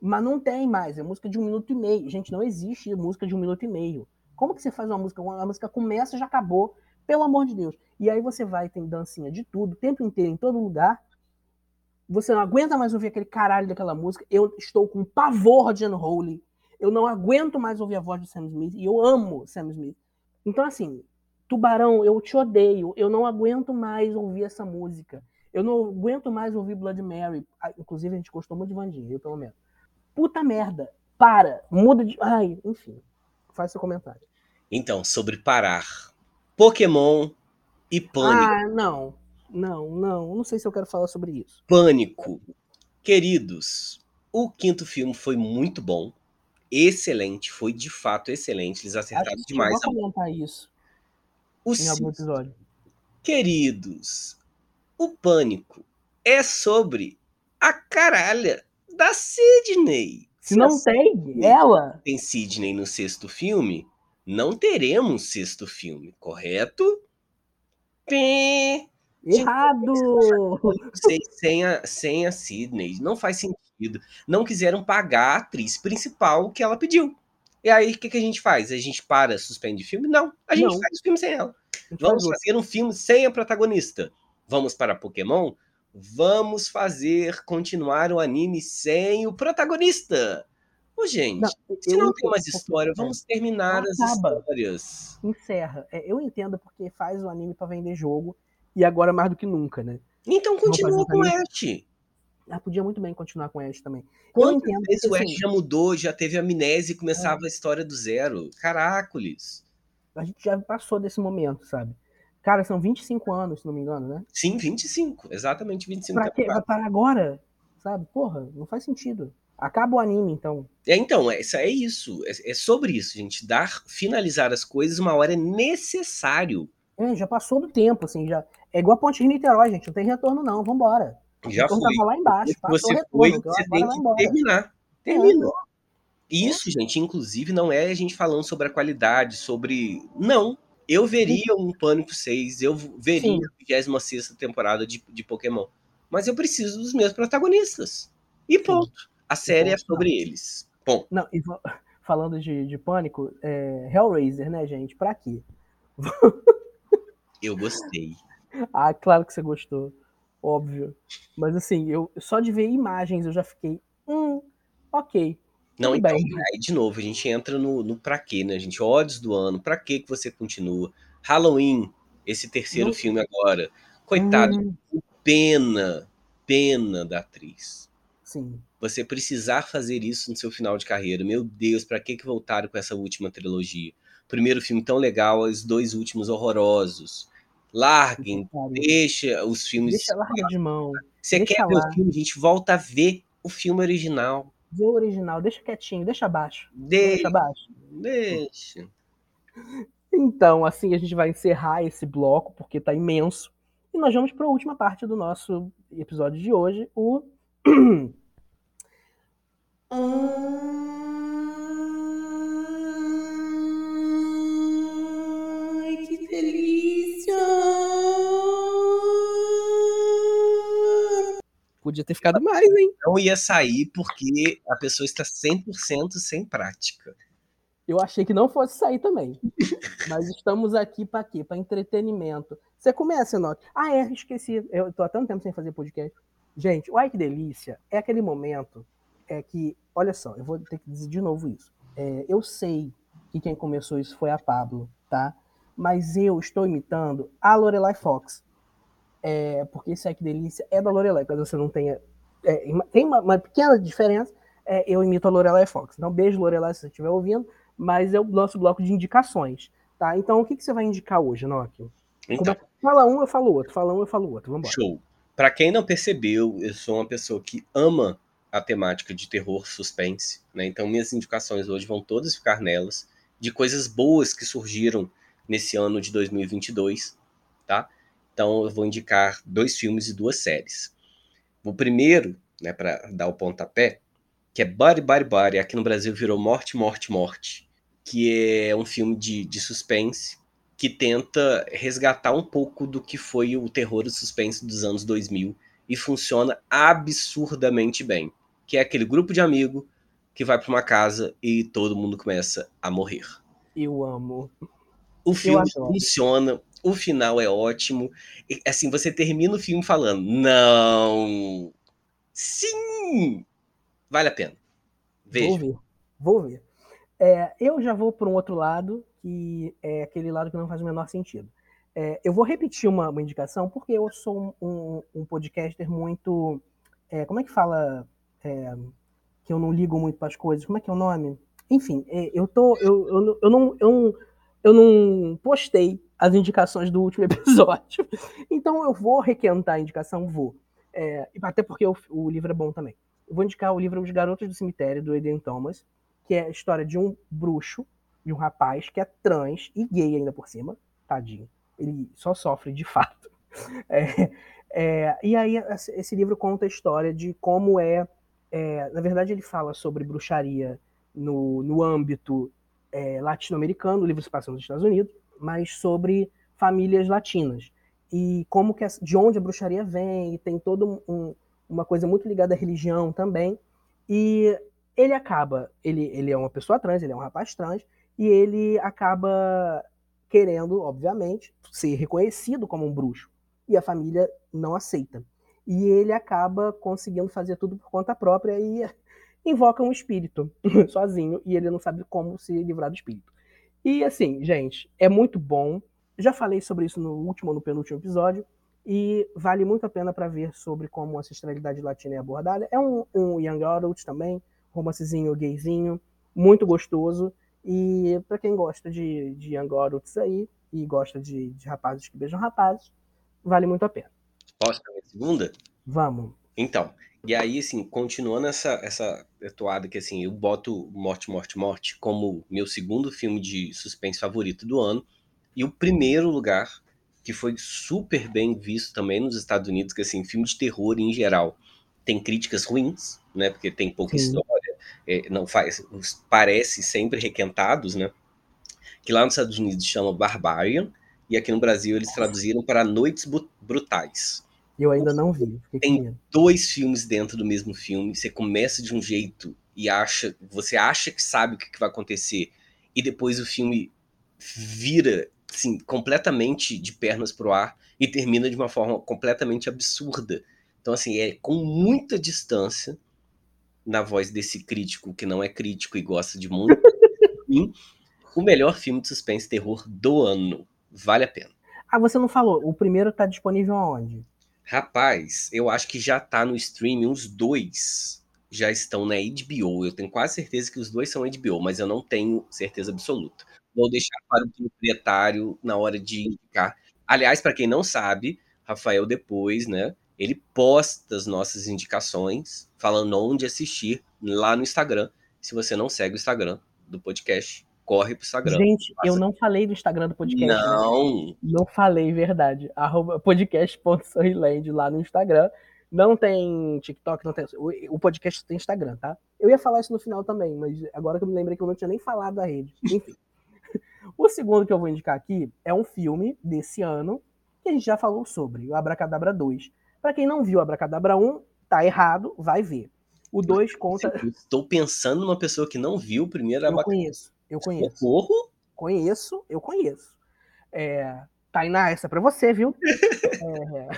Mas não tem mais, é música de um minuto e meio. Gente, não existe música de um minuto e meio. Como que você faz uma música? A música começa e já acabou, pelo amor de Deus. E aí você vai, tem dancinha de tudo, o tempo inteiro, em todo lugar. Você não aguenta mais ouvir aquele caralho daquela música. Eu estou com pavor de Unholy. Eu não aguento mais ouvir a voz de Sam Smith. E eu amo Sam Smith. Então, assim, Tubarão, eu te odeio. Eu não aguento mais ouvir essa música. Eu não aguento mais ouvir Blood Mary. Ah, Inclusive, a gente gostou muito de Vandinha, eu pelo menos. Puta merda. Para. Muda de. Ai, enfim. Faz seu comentário. Então, sobre parar. Pokémon e Pânico. Ah, não. Não, não. Não sei se eu quero falar sobre isso. Pânico. Queridos, o quinto filme foi muito bom. Excelente. Foi de fato excelente. Eles Acho acertaram que demais. chegou a comentar isso O em algum episódio. Queridos, o Pânico é sobre a caralha da Sidney. Se não tem, ela. tem Sidney no sexto filme, não teremos sexto filme, correto? Pé. Errado! Sem, sem, a, sem a Sidney. Não faz sentido. Não quiseram pagar a atriz principal que ela pediu. E aí, o que, que a gente faz? A gente para, suspende o filme? Não. A gente Não. faz o filme sem ela. Vamos fazer um filme sem a protagonista. Vamos para Pokémon? Vamos fazer continuar o anime sem o protagonista. Ô, gente, Não, se não tem mais história, é. vamos terminar as histórias. encerra. É, eu entendo porque faz o anime pra vender jogo e agora mais do que nunca, né? Então continua com o. Ash. Ah, podia muito bem continuar com Ash também. Quantas vezes o Ash assim, já mudou, já teve amnésia e começava a história do zero? Caracoles. A gente já passou desse momento, sabe? Cara, são 25 anos, se não me engano, né? Sim, 25. Exatamente 25 Pra? Vai temporadas. parar agora? Sabe? Porra, não faz sentido. Acaba o anime, então. É, então, é, isso- é isso. É, é sobre isso, gente. Dar, finalizar as coisas uma hora é necessário. É, já passou do tempo, assim, já. É igual a Ponte Rio Niterói, gente. Não tem retorno, não. Vambora. Já o retorno foi. tava lá embaixo. Você retorno. foi, então você tem que terminar. Terminou. Isso, gente, inclusive, não é a gente falando sobre a qualidade, sobre. Não. Eu veria um Pânico 6, eu veria Sim. a 26 temporada de, de Pokémon. Mas eu preciso dos meus protagonistas. E ponto. A série é sobre eles. Bom, Não, e fa- falando de, de pânico, é, Hellraiser, né, gente? Pra quê? eu gostei. Ah, claro que você gostou. Óbvio. Mas assim, eu só de ver imagens eu já fiquei. Hum, ok. Não, Tudo então, bem. aí de novo, a gente entra no, no pra quê, né, gente? Odds do ano, pra quê que você continua? Halloween, esse terceiro filme agora. Coitado, Hum, pena, pena da atriz. sim. Você precisar fazer isso no seu final de carreira. Meu Deus, pra que que voltaram com essa última trilogia? Primeiro filme tão legal, os dois últimos horrorosos. Larguem, deixa os filmes. Deixa larga de mão. Você deixa quer ver lá. o filme, gente? Volta a ver o filme original. Vê o original, deixa quietinho, deixa abaixo. Deixa. Deixa abaixo. deixa. Então, assim a gente vai encerrar esse bloco, porque tá imenso. E nós vamos para a última parte do nosso episódio de hoje, o. Ai, que delícia! Podia ter ficado mais, hein? Não ia sair porque a pessoa está 100% sem prática. Eu achei que não fosse sair também. Mas estamos aqui para quê? Para entretenimento. Você começa, Enoch. Ah, é, esqueci. Eu tô há tanto tempo sem fazer podcast. Gente, o Ai Que Delícia é aquele momento é que, olha só, eu vou ter que dizer de novo isso. É, eu sei que quem começou isso foi a Pablo, tá? Mas eu estou imitando a Lorelai Fox. É, porque esse Ai Que Delícia é da Lorelai, caso você não tenha. É, tem uma, uma, pequena diferença, é, eu imito a Lorelai Fox. Então, beijo, Lorelai, se você estiver ouvindo mas é o nosso bloco de indicações, tá? Então, o que, que você vai indicar hoje, Nokia? Então, fala um, eu falo outro, fala um, eu falo outro, vamos Show. Para quem não percebeu, eu sou uma pessoa que ama a temática de terror suspense, né? Então, minhas indicações hoje vão todas ficar nelas, de coisas boas que surgiram nesse ano de 2022, tá? Então, eu vou indicar dois filmes e duas séries. O primeiro, né, para dar o pontapé, que é Body, Body, Body, aqui no Brasil virou Morte, Morte, Morte que é um filme de, de suspense que tenta resgatar um pouco do que foi o terror e suspense dos anos 2000 e funciona absurdamente bem. Que é aquele grupo de amigo que vai para uma casa e todo mundo começa a morrer. Eu amo. O filme funciona, o final é ótimo. E, assim, você termina o filme falando: "Não! Sim! Vale a pena." Veja. Vou ver. Vou ver. É, eu já vou para um outro lado, que é aquele lado que não faz o menor sentido. É, eu vou repetir uma, uma, indicação, porque eu sou um, um, um podcaster muito. É, como é que fala? É, que eu não ligo muito para as coisas. Como é que é o nome? Enfim, é, eu tô. Eu, eu, eu, não, eu, não, eu não postei as indicações do último episódio. Então eu vou requentar a indicação, vou. É, até porque o, o livro é bom também. Eu vou indicar o livro Os Garotos do Cemitério, do Eden Thomas que é a história de um bruxo, de um rapaz que é trans e gay ainda por cima, tadinho. Ele só sofre de fato. É, é, e aí esse livro conta a história de como é, é na verdade ele fala sobre bruxaria no, no âmbito é, latino-americano, livro se passa nos Estados Unidos, mas sobre famílias latinas e como que de onde a bruxaria vem e tem toda um, uma coisa muito ligada à religião também e ele acaba, ele, ele é uma pessoa trans, ele é um rapaz trans, e ele acaba querendo, obviamente, ser reconhecido como um bruxo. E a família não aceita. E ele acaba conseguindo fazer tudo por conta própria e invoca um espírito sozinho, e ele não sabe como se livrar do espírito. E assim, gente, é muito bom. Já falei sobre isso no último ou no penúltimo episódio, e vale muito a pena para ver sobre como a ancestralidade latina é abordada. É um, um young adult também, romancezinho gayzinho, muito gostoso. E para quem gosta de, de young adults aí e gosta de, de rapazes que beijam rapazes, vale muito a pena. Posso a segunda? Vamos. Então, e aí, assim, continuando essa, essa toada que, assim, eu boto Morte, Morte, Morte como meu segundo filme de suspense favorito do ano. E o primeiro lugar, que foi super bem visto também nos Estados Unidos, que, assim, filme de terror em geral tem críticas ruins, né? Porque tem pouca Sim. história, é, não faz, parece sempre requentados, né? Que lá nos Estados Unidos chama Barbarian e aqui no Brasil eles traduziram para Noites Brutais. Eu ainda não vi. Tem dois filmes dentro do mesmo filme. Você começa de um jeito e acha, você acha que sabe o que vai acontecer e depois o filme vira assim, completamente de pernas pro ar e termina de uma forma completamente absurda então, assim, é com muita distância na voz desse crítico que não é crítico e gosta de muito, o melhor filme de suspense terror do ano. Vale a pena. Ah, você não falou. O primeiro tá disponível aonde? Rapaz, eu acho que já tá no streaming. Os dois já estão na HBO. Eu tenho quase certeza que os dois são HBO, mas eu não tenho certeza absoluta. Vou deixar para o proprietário na hora de indicar. Aliás, para quem não sabe, Rafael depois, né, ele posta as nossas indicações, falando onde assistir lá no Instagram. Se você não segue o Instagram do podcast, corre pro Instagram. Gente, eu não falei do Instagram do podcast. Né? Não. Né? Não falei, verdade. Arroba podcast.sorriland lá no Instagram. Não tem TikTok, não tem. O podcast tem Instagram, tá? Eu ia falar isso no final também, mas agora que eu me lembrei que eu não tinha nem falado da rede. Enfim. o segundo que eu vou indicar aqui é um filme desse ano que a gente já falou sobre, o Abracadabra 2. Para quem não viu Abracadabra 1, tá errado, vai ver. O 2 conta. Estou pensando numa pessoa que não viu o primeiro Eu conheço. Eu conheço. Socorro? Conheço, eu conheço. É, Tainá, essa é pra você, viu? É,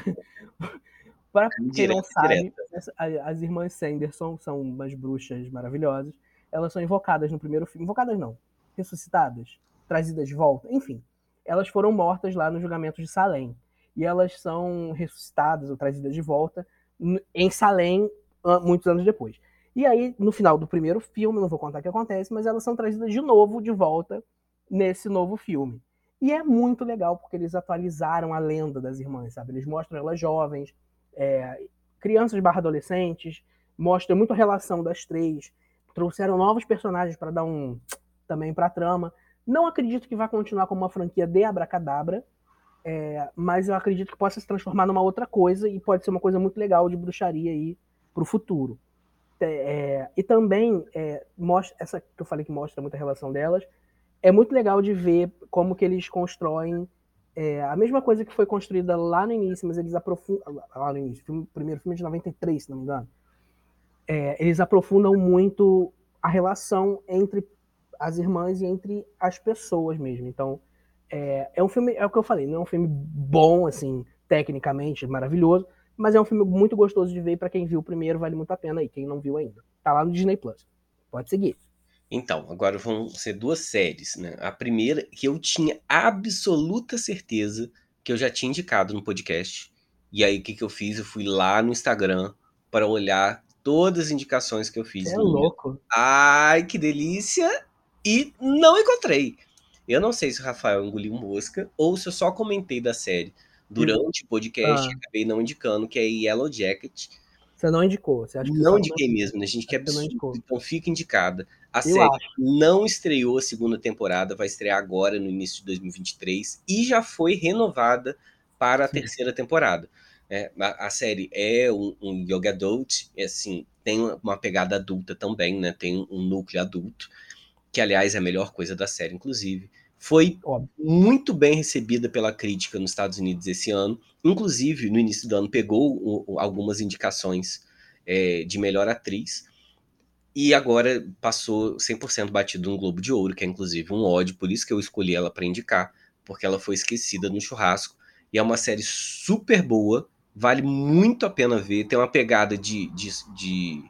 para quem não sabe, as irmãs Sanderson são umas bruxas maravilhosas. Elas são invocadas no primeiro filme. Invocadas não, ressuscitadas, trazidas de volta, enfim. Elas foram mortas lá no julgamento de Salem. E elas são ressuscitadas ou trazidas de volta em Salem muitos anos depois. E aí, no final do primeiro filme, não vou contar o que acontece, mas elas são trazidas de novo de volta nesse novo filme. E é muito legal porque eles atualizaram a lenda das irmãs, sabe? Eles mostram elas jovens, é, crianças barra adolescentes, mostram muito a relação das três, trouxeram novos personagens para dar um também para a trama. Não acredito que vai continuar como uma franquia de Abracadabra, é, mas eu acredito que possa se transformar numa outra coisa e pode ser uma coisa muito legal de bruxaria aí pro futuro. É, e também é, mostra essa que eu falei que mostra muita relação delas. É muito legal de ver como que eles constroem é, a mesma coisa que foi construída lá no início, mas eles aprofundam lá no início, filme- primeiro filme é de 93, se não me engano. É, eles aprofundam muito a relação entre as irmãs e entre as pessoas mesmo. Então, é, é um filme, é o que eu falei, não é um filme bom, assim, tecnicamente, maravilhoso, mas é um filme muito gostoso de ver e pra quem viu o primeiro vale muito a pena aí, quem não viu ainda. Tá lá no Disney Plus. Pode seguir. Então, agora vão ser duas séries, né? A primeira, que eu tinha absoluta certeza que eu já tinha indicado no podcast. E aí, o que, que eu fiz? Eu fui lá no Instagram para olhar todas as indicações que eu fiz. É louco. Ai, que delícia! E não encontrei. Eu não sei se o Rafael engoliu mosca ou se eu só comentei da série durante o podcast Ah. acabei não indicando, que é Yellow Jacket. Você não indicou. Você acha que Não indiquei mesmo, né, gente? Que não absurdo. Então fica indicada. A Eu série acho. não estreou a segunda temporada, vai estrear agora no início de 2023 e já foi renovada para a Sim. terceira temporada. É, a, a série é um, um yoga adult, é assim, tem uma pegada adulta também, né? Tem um núcleo adulto, que aliás é a melhor coisa da série, inclusive. Foi Óbvio. muito bem recebida pela crítica nos Estados Unidos esse ano. Inclusive, no início do ano, pegou algumas indicações é, de melhor atriz. E agora passou 100% batido no Globo de Ouro, que é inclusive um ódio, por isso que eu escolhi ela para indicar, porque ela foi esquecida no churrasco. E é uma série super boa, vale muito a pena ver. Tem uma pegada de, de, de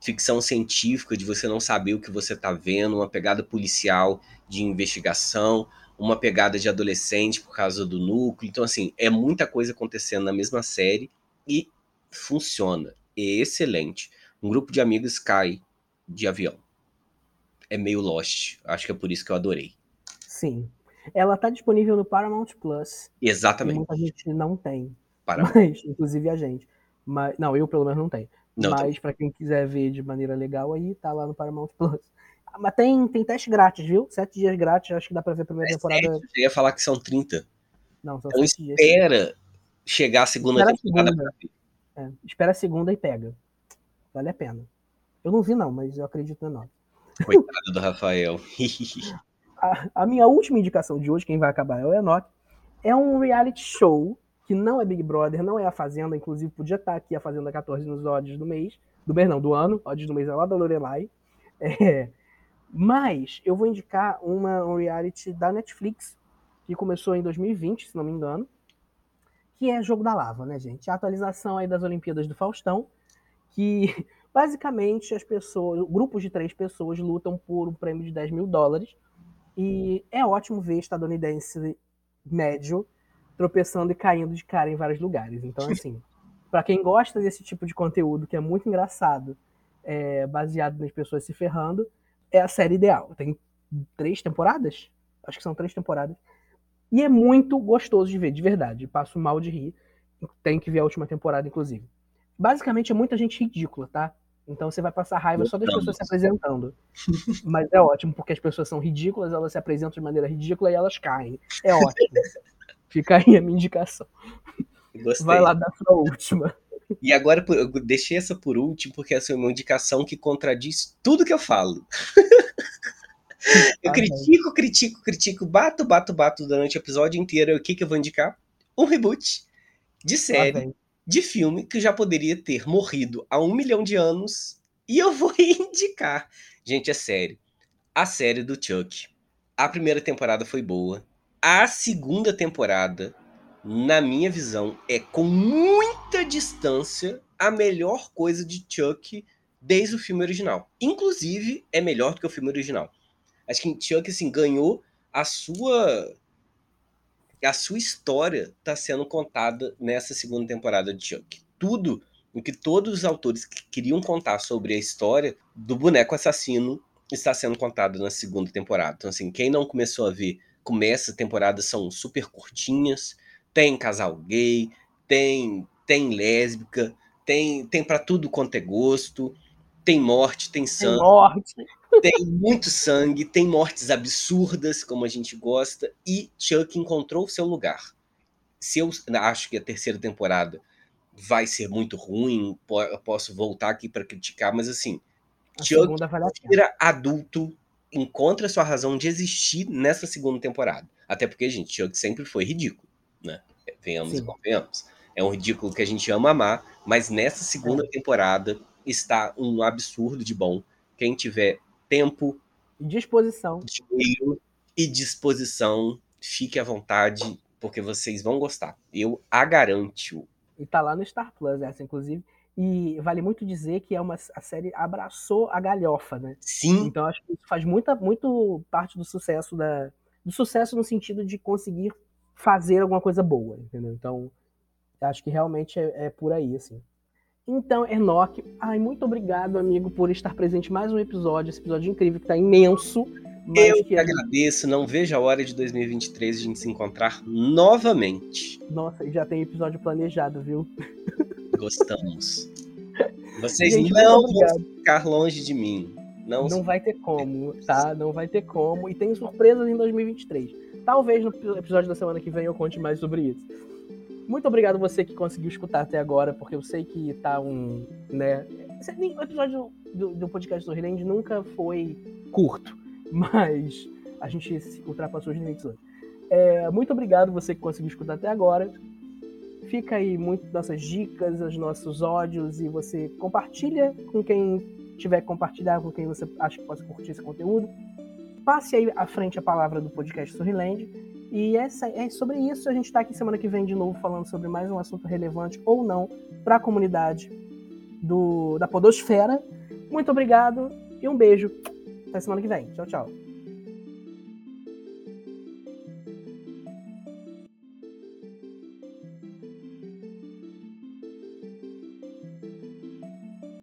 ficção científica, de você não saber o que você está vendo, uma pegada policial de investigação, uma pegada de adolescente por causa do núcleo. Então, assim, é muita coisa acontecendo na mesma série e funciona. É excelente. Um grupo de amigos cai de avião. É meio Lost. Acho que é por isso que eu adorei. Sim. Ela tá disponível no Paramount Plus. Exatamente. muita gente não tem. Para Mas, inclusive a gente. Mas, não, eu pelo menos não tenho. Não, tá mas pra quem quiser ver de maneira legal aí, tá lá no Paramount Plus. Ah, Mas tem, tem teste grátis, viu? Sete dias grátis, acho que dá pra ver a primeira temporada. Você ia falar que são 30. Não, são Então sete dias. espera chegar a segunda Espera a temporada segunda. pra ver. É, espera a segunda e pega. Vale a pena. Eu não vi, não, mas eu acredito no nome. Coitado do Rafael. A, a minha última indicação de hoje, quem vai acabar é o Enoch, é um reality show que não é Big Brother, não é a Fazenda, inclusive podia estar aqui a Fazenda 14 nos odds do mês, do mês não, do ano, odds do mês é lá da Lorelai. É, mas eu vou indicar uma, um reality da Netflix, que começou em 2020, se não me engano, que é Jogo da Lava, né, gente? A atualização aí das Olimpíadas do Faustão, que basicamente as pessoas, grupos de três pessoas lutam por um prêmio de 10 mil dólares, e é ótimo ver estadunidense médio tropeçando e caindo de cara em vários lugares. Então, assim, pra quem gosta desse tipo de conteúdo, que é muito engraçado, é, baseado nas pessoas se ferrando, é a série ideal. Tem três temporadas? Acho que são três temporadas. E é muito gostoso de ver, de verdade. Passo mal de rir. Tem que ver a última temporada, inclusive. Basicamente é muita gente ridícula, tá? Então você vai passar raiva só das pessoas se apresentando. Mas é ótimo, porque as pessoas são ridículas, elas se apresentam de maneira ridícula e elas caem. É ótimo. Fica aí a minha indicação. Gostei. Vai lá dar sua última. E agora eu deixei essa por último, porque essa é uma indicação que contradiz tudo que eu falo. eu critico, critico, critico, bato, bato, bato durante o episódio inteiro. O que, que eu vou indicar? Um reboot de série, de filme, que já poderia ter morrido há um milhão de anos. E eu vou indicar. Gente, é sério. a série do Chuck. A primeira temporada foi boa. A segunda temporada, na minha visão, é com muita distância a melhor coisa de Chuck desde o filme original. Inclusive, é melhor do que o filme original. Acho que Chuck assim, ganhou a sua a sua história está sendo contada nessa segunda temporada de Chuck. Tudo o que todos os autores que queriam contar sobre a história do boneco assassino está sendo contado na segunda temporada. Então, assim, quem não começou a ver, começa a temporada, são super curtinhas, tem casal gay, tem, tem lésbica, tem, tem para tudo quanto é gosto, tem morte, tem sangue. Tem morte. Tem muito sangue, tem mortes absurdas, como a gente gosta, e Chuck encontrou o seu lugar. Se eu acho que a terceira temporada vai ser muito ruim, posso voltar aqui para criticar, mas assim, A Chuck vale a adulto, encontra sua razão de existir nessa segunda temporada. Até porque, gente, Chuck sempre foi ridículo, né? Venhamos e Sim. convenhamos. É um ridículo que a gente ama amar, mas nessa segunda É. temporada está um absurdo de bom. Quem tiver tempo, Disposição. dinheiro e disposição, fique à vontade, porque vocês vão gostar. Eu a garanto. E tá lá no Star Plus essa, inclusive. E vale muito dizer que é uma a série abraçou a galhofa, né? Sim, Então acho que isso faz muita, muito parte do sucesso da. Do sucesso no sentido de conseguir fazer alguma coisa boa, entendeu? Então, acho que realmente é, é por aí, assim. Então, Enoch, ai, muito obrigado, amigo, por estar presente em mais um episódio, esse episódio incrível que tá imenso. Eu que que agradeço. Não vejo a hora de 2023 a gente se encontrar novamente. Nossa, já tem episódio planejado, viu? Gostamos. Vocês Gente, não vão ficar longe de mim. Não, Não vai ter como, tá? Não vai ter como. E tem surpresas em 2023. Talvez no episódio da semana que vem eu conte mais sobre isso. Muito obrigado você que conseguiu escutar até agora, porque eu sei que tá um. né? O episódio do, do podcast do Hiland nunca foi curto, mas a gente se ultrapassou os limites hoje. É, muito obrigado você que conseguiu escutar até agora. Fica aí muito nossas dicas, os nossos ódios e você compartilha com quem tiver que compartilhar, com quem você acha que possa curtir esse conteúdo. Passe aí à frente a palavra do podcast Sorriland. E essa, é sobre isso. A gente está aqui semana que vem de novo falando sobre mais um assunto relevante ou não para a comunidade do, da Podosfera. Muito obrigado e um beijo. Até semana que vem. Tchau, tchau.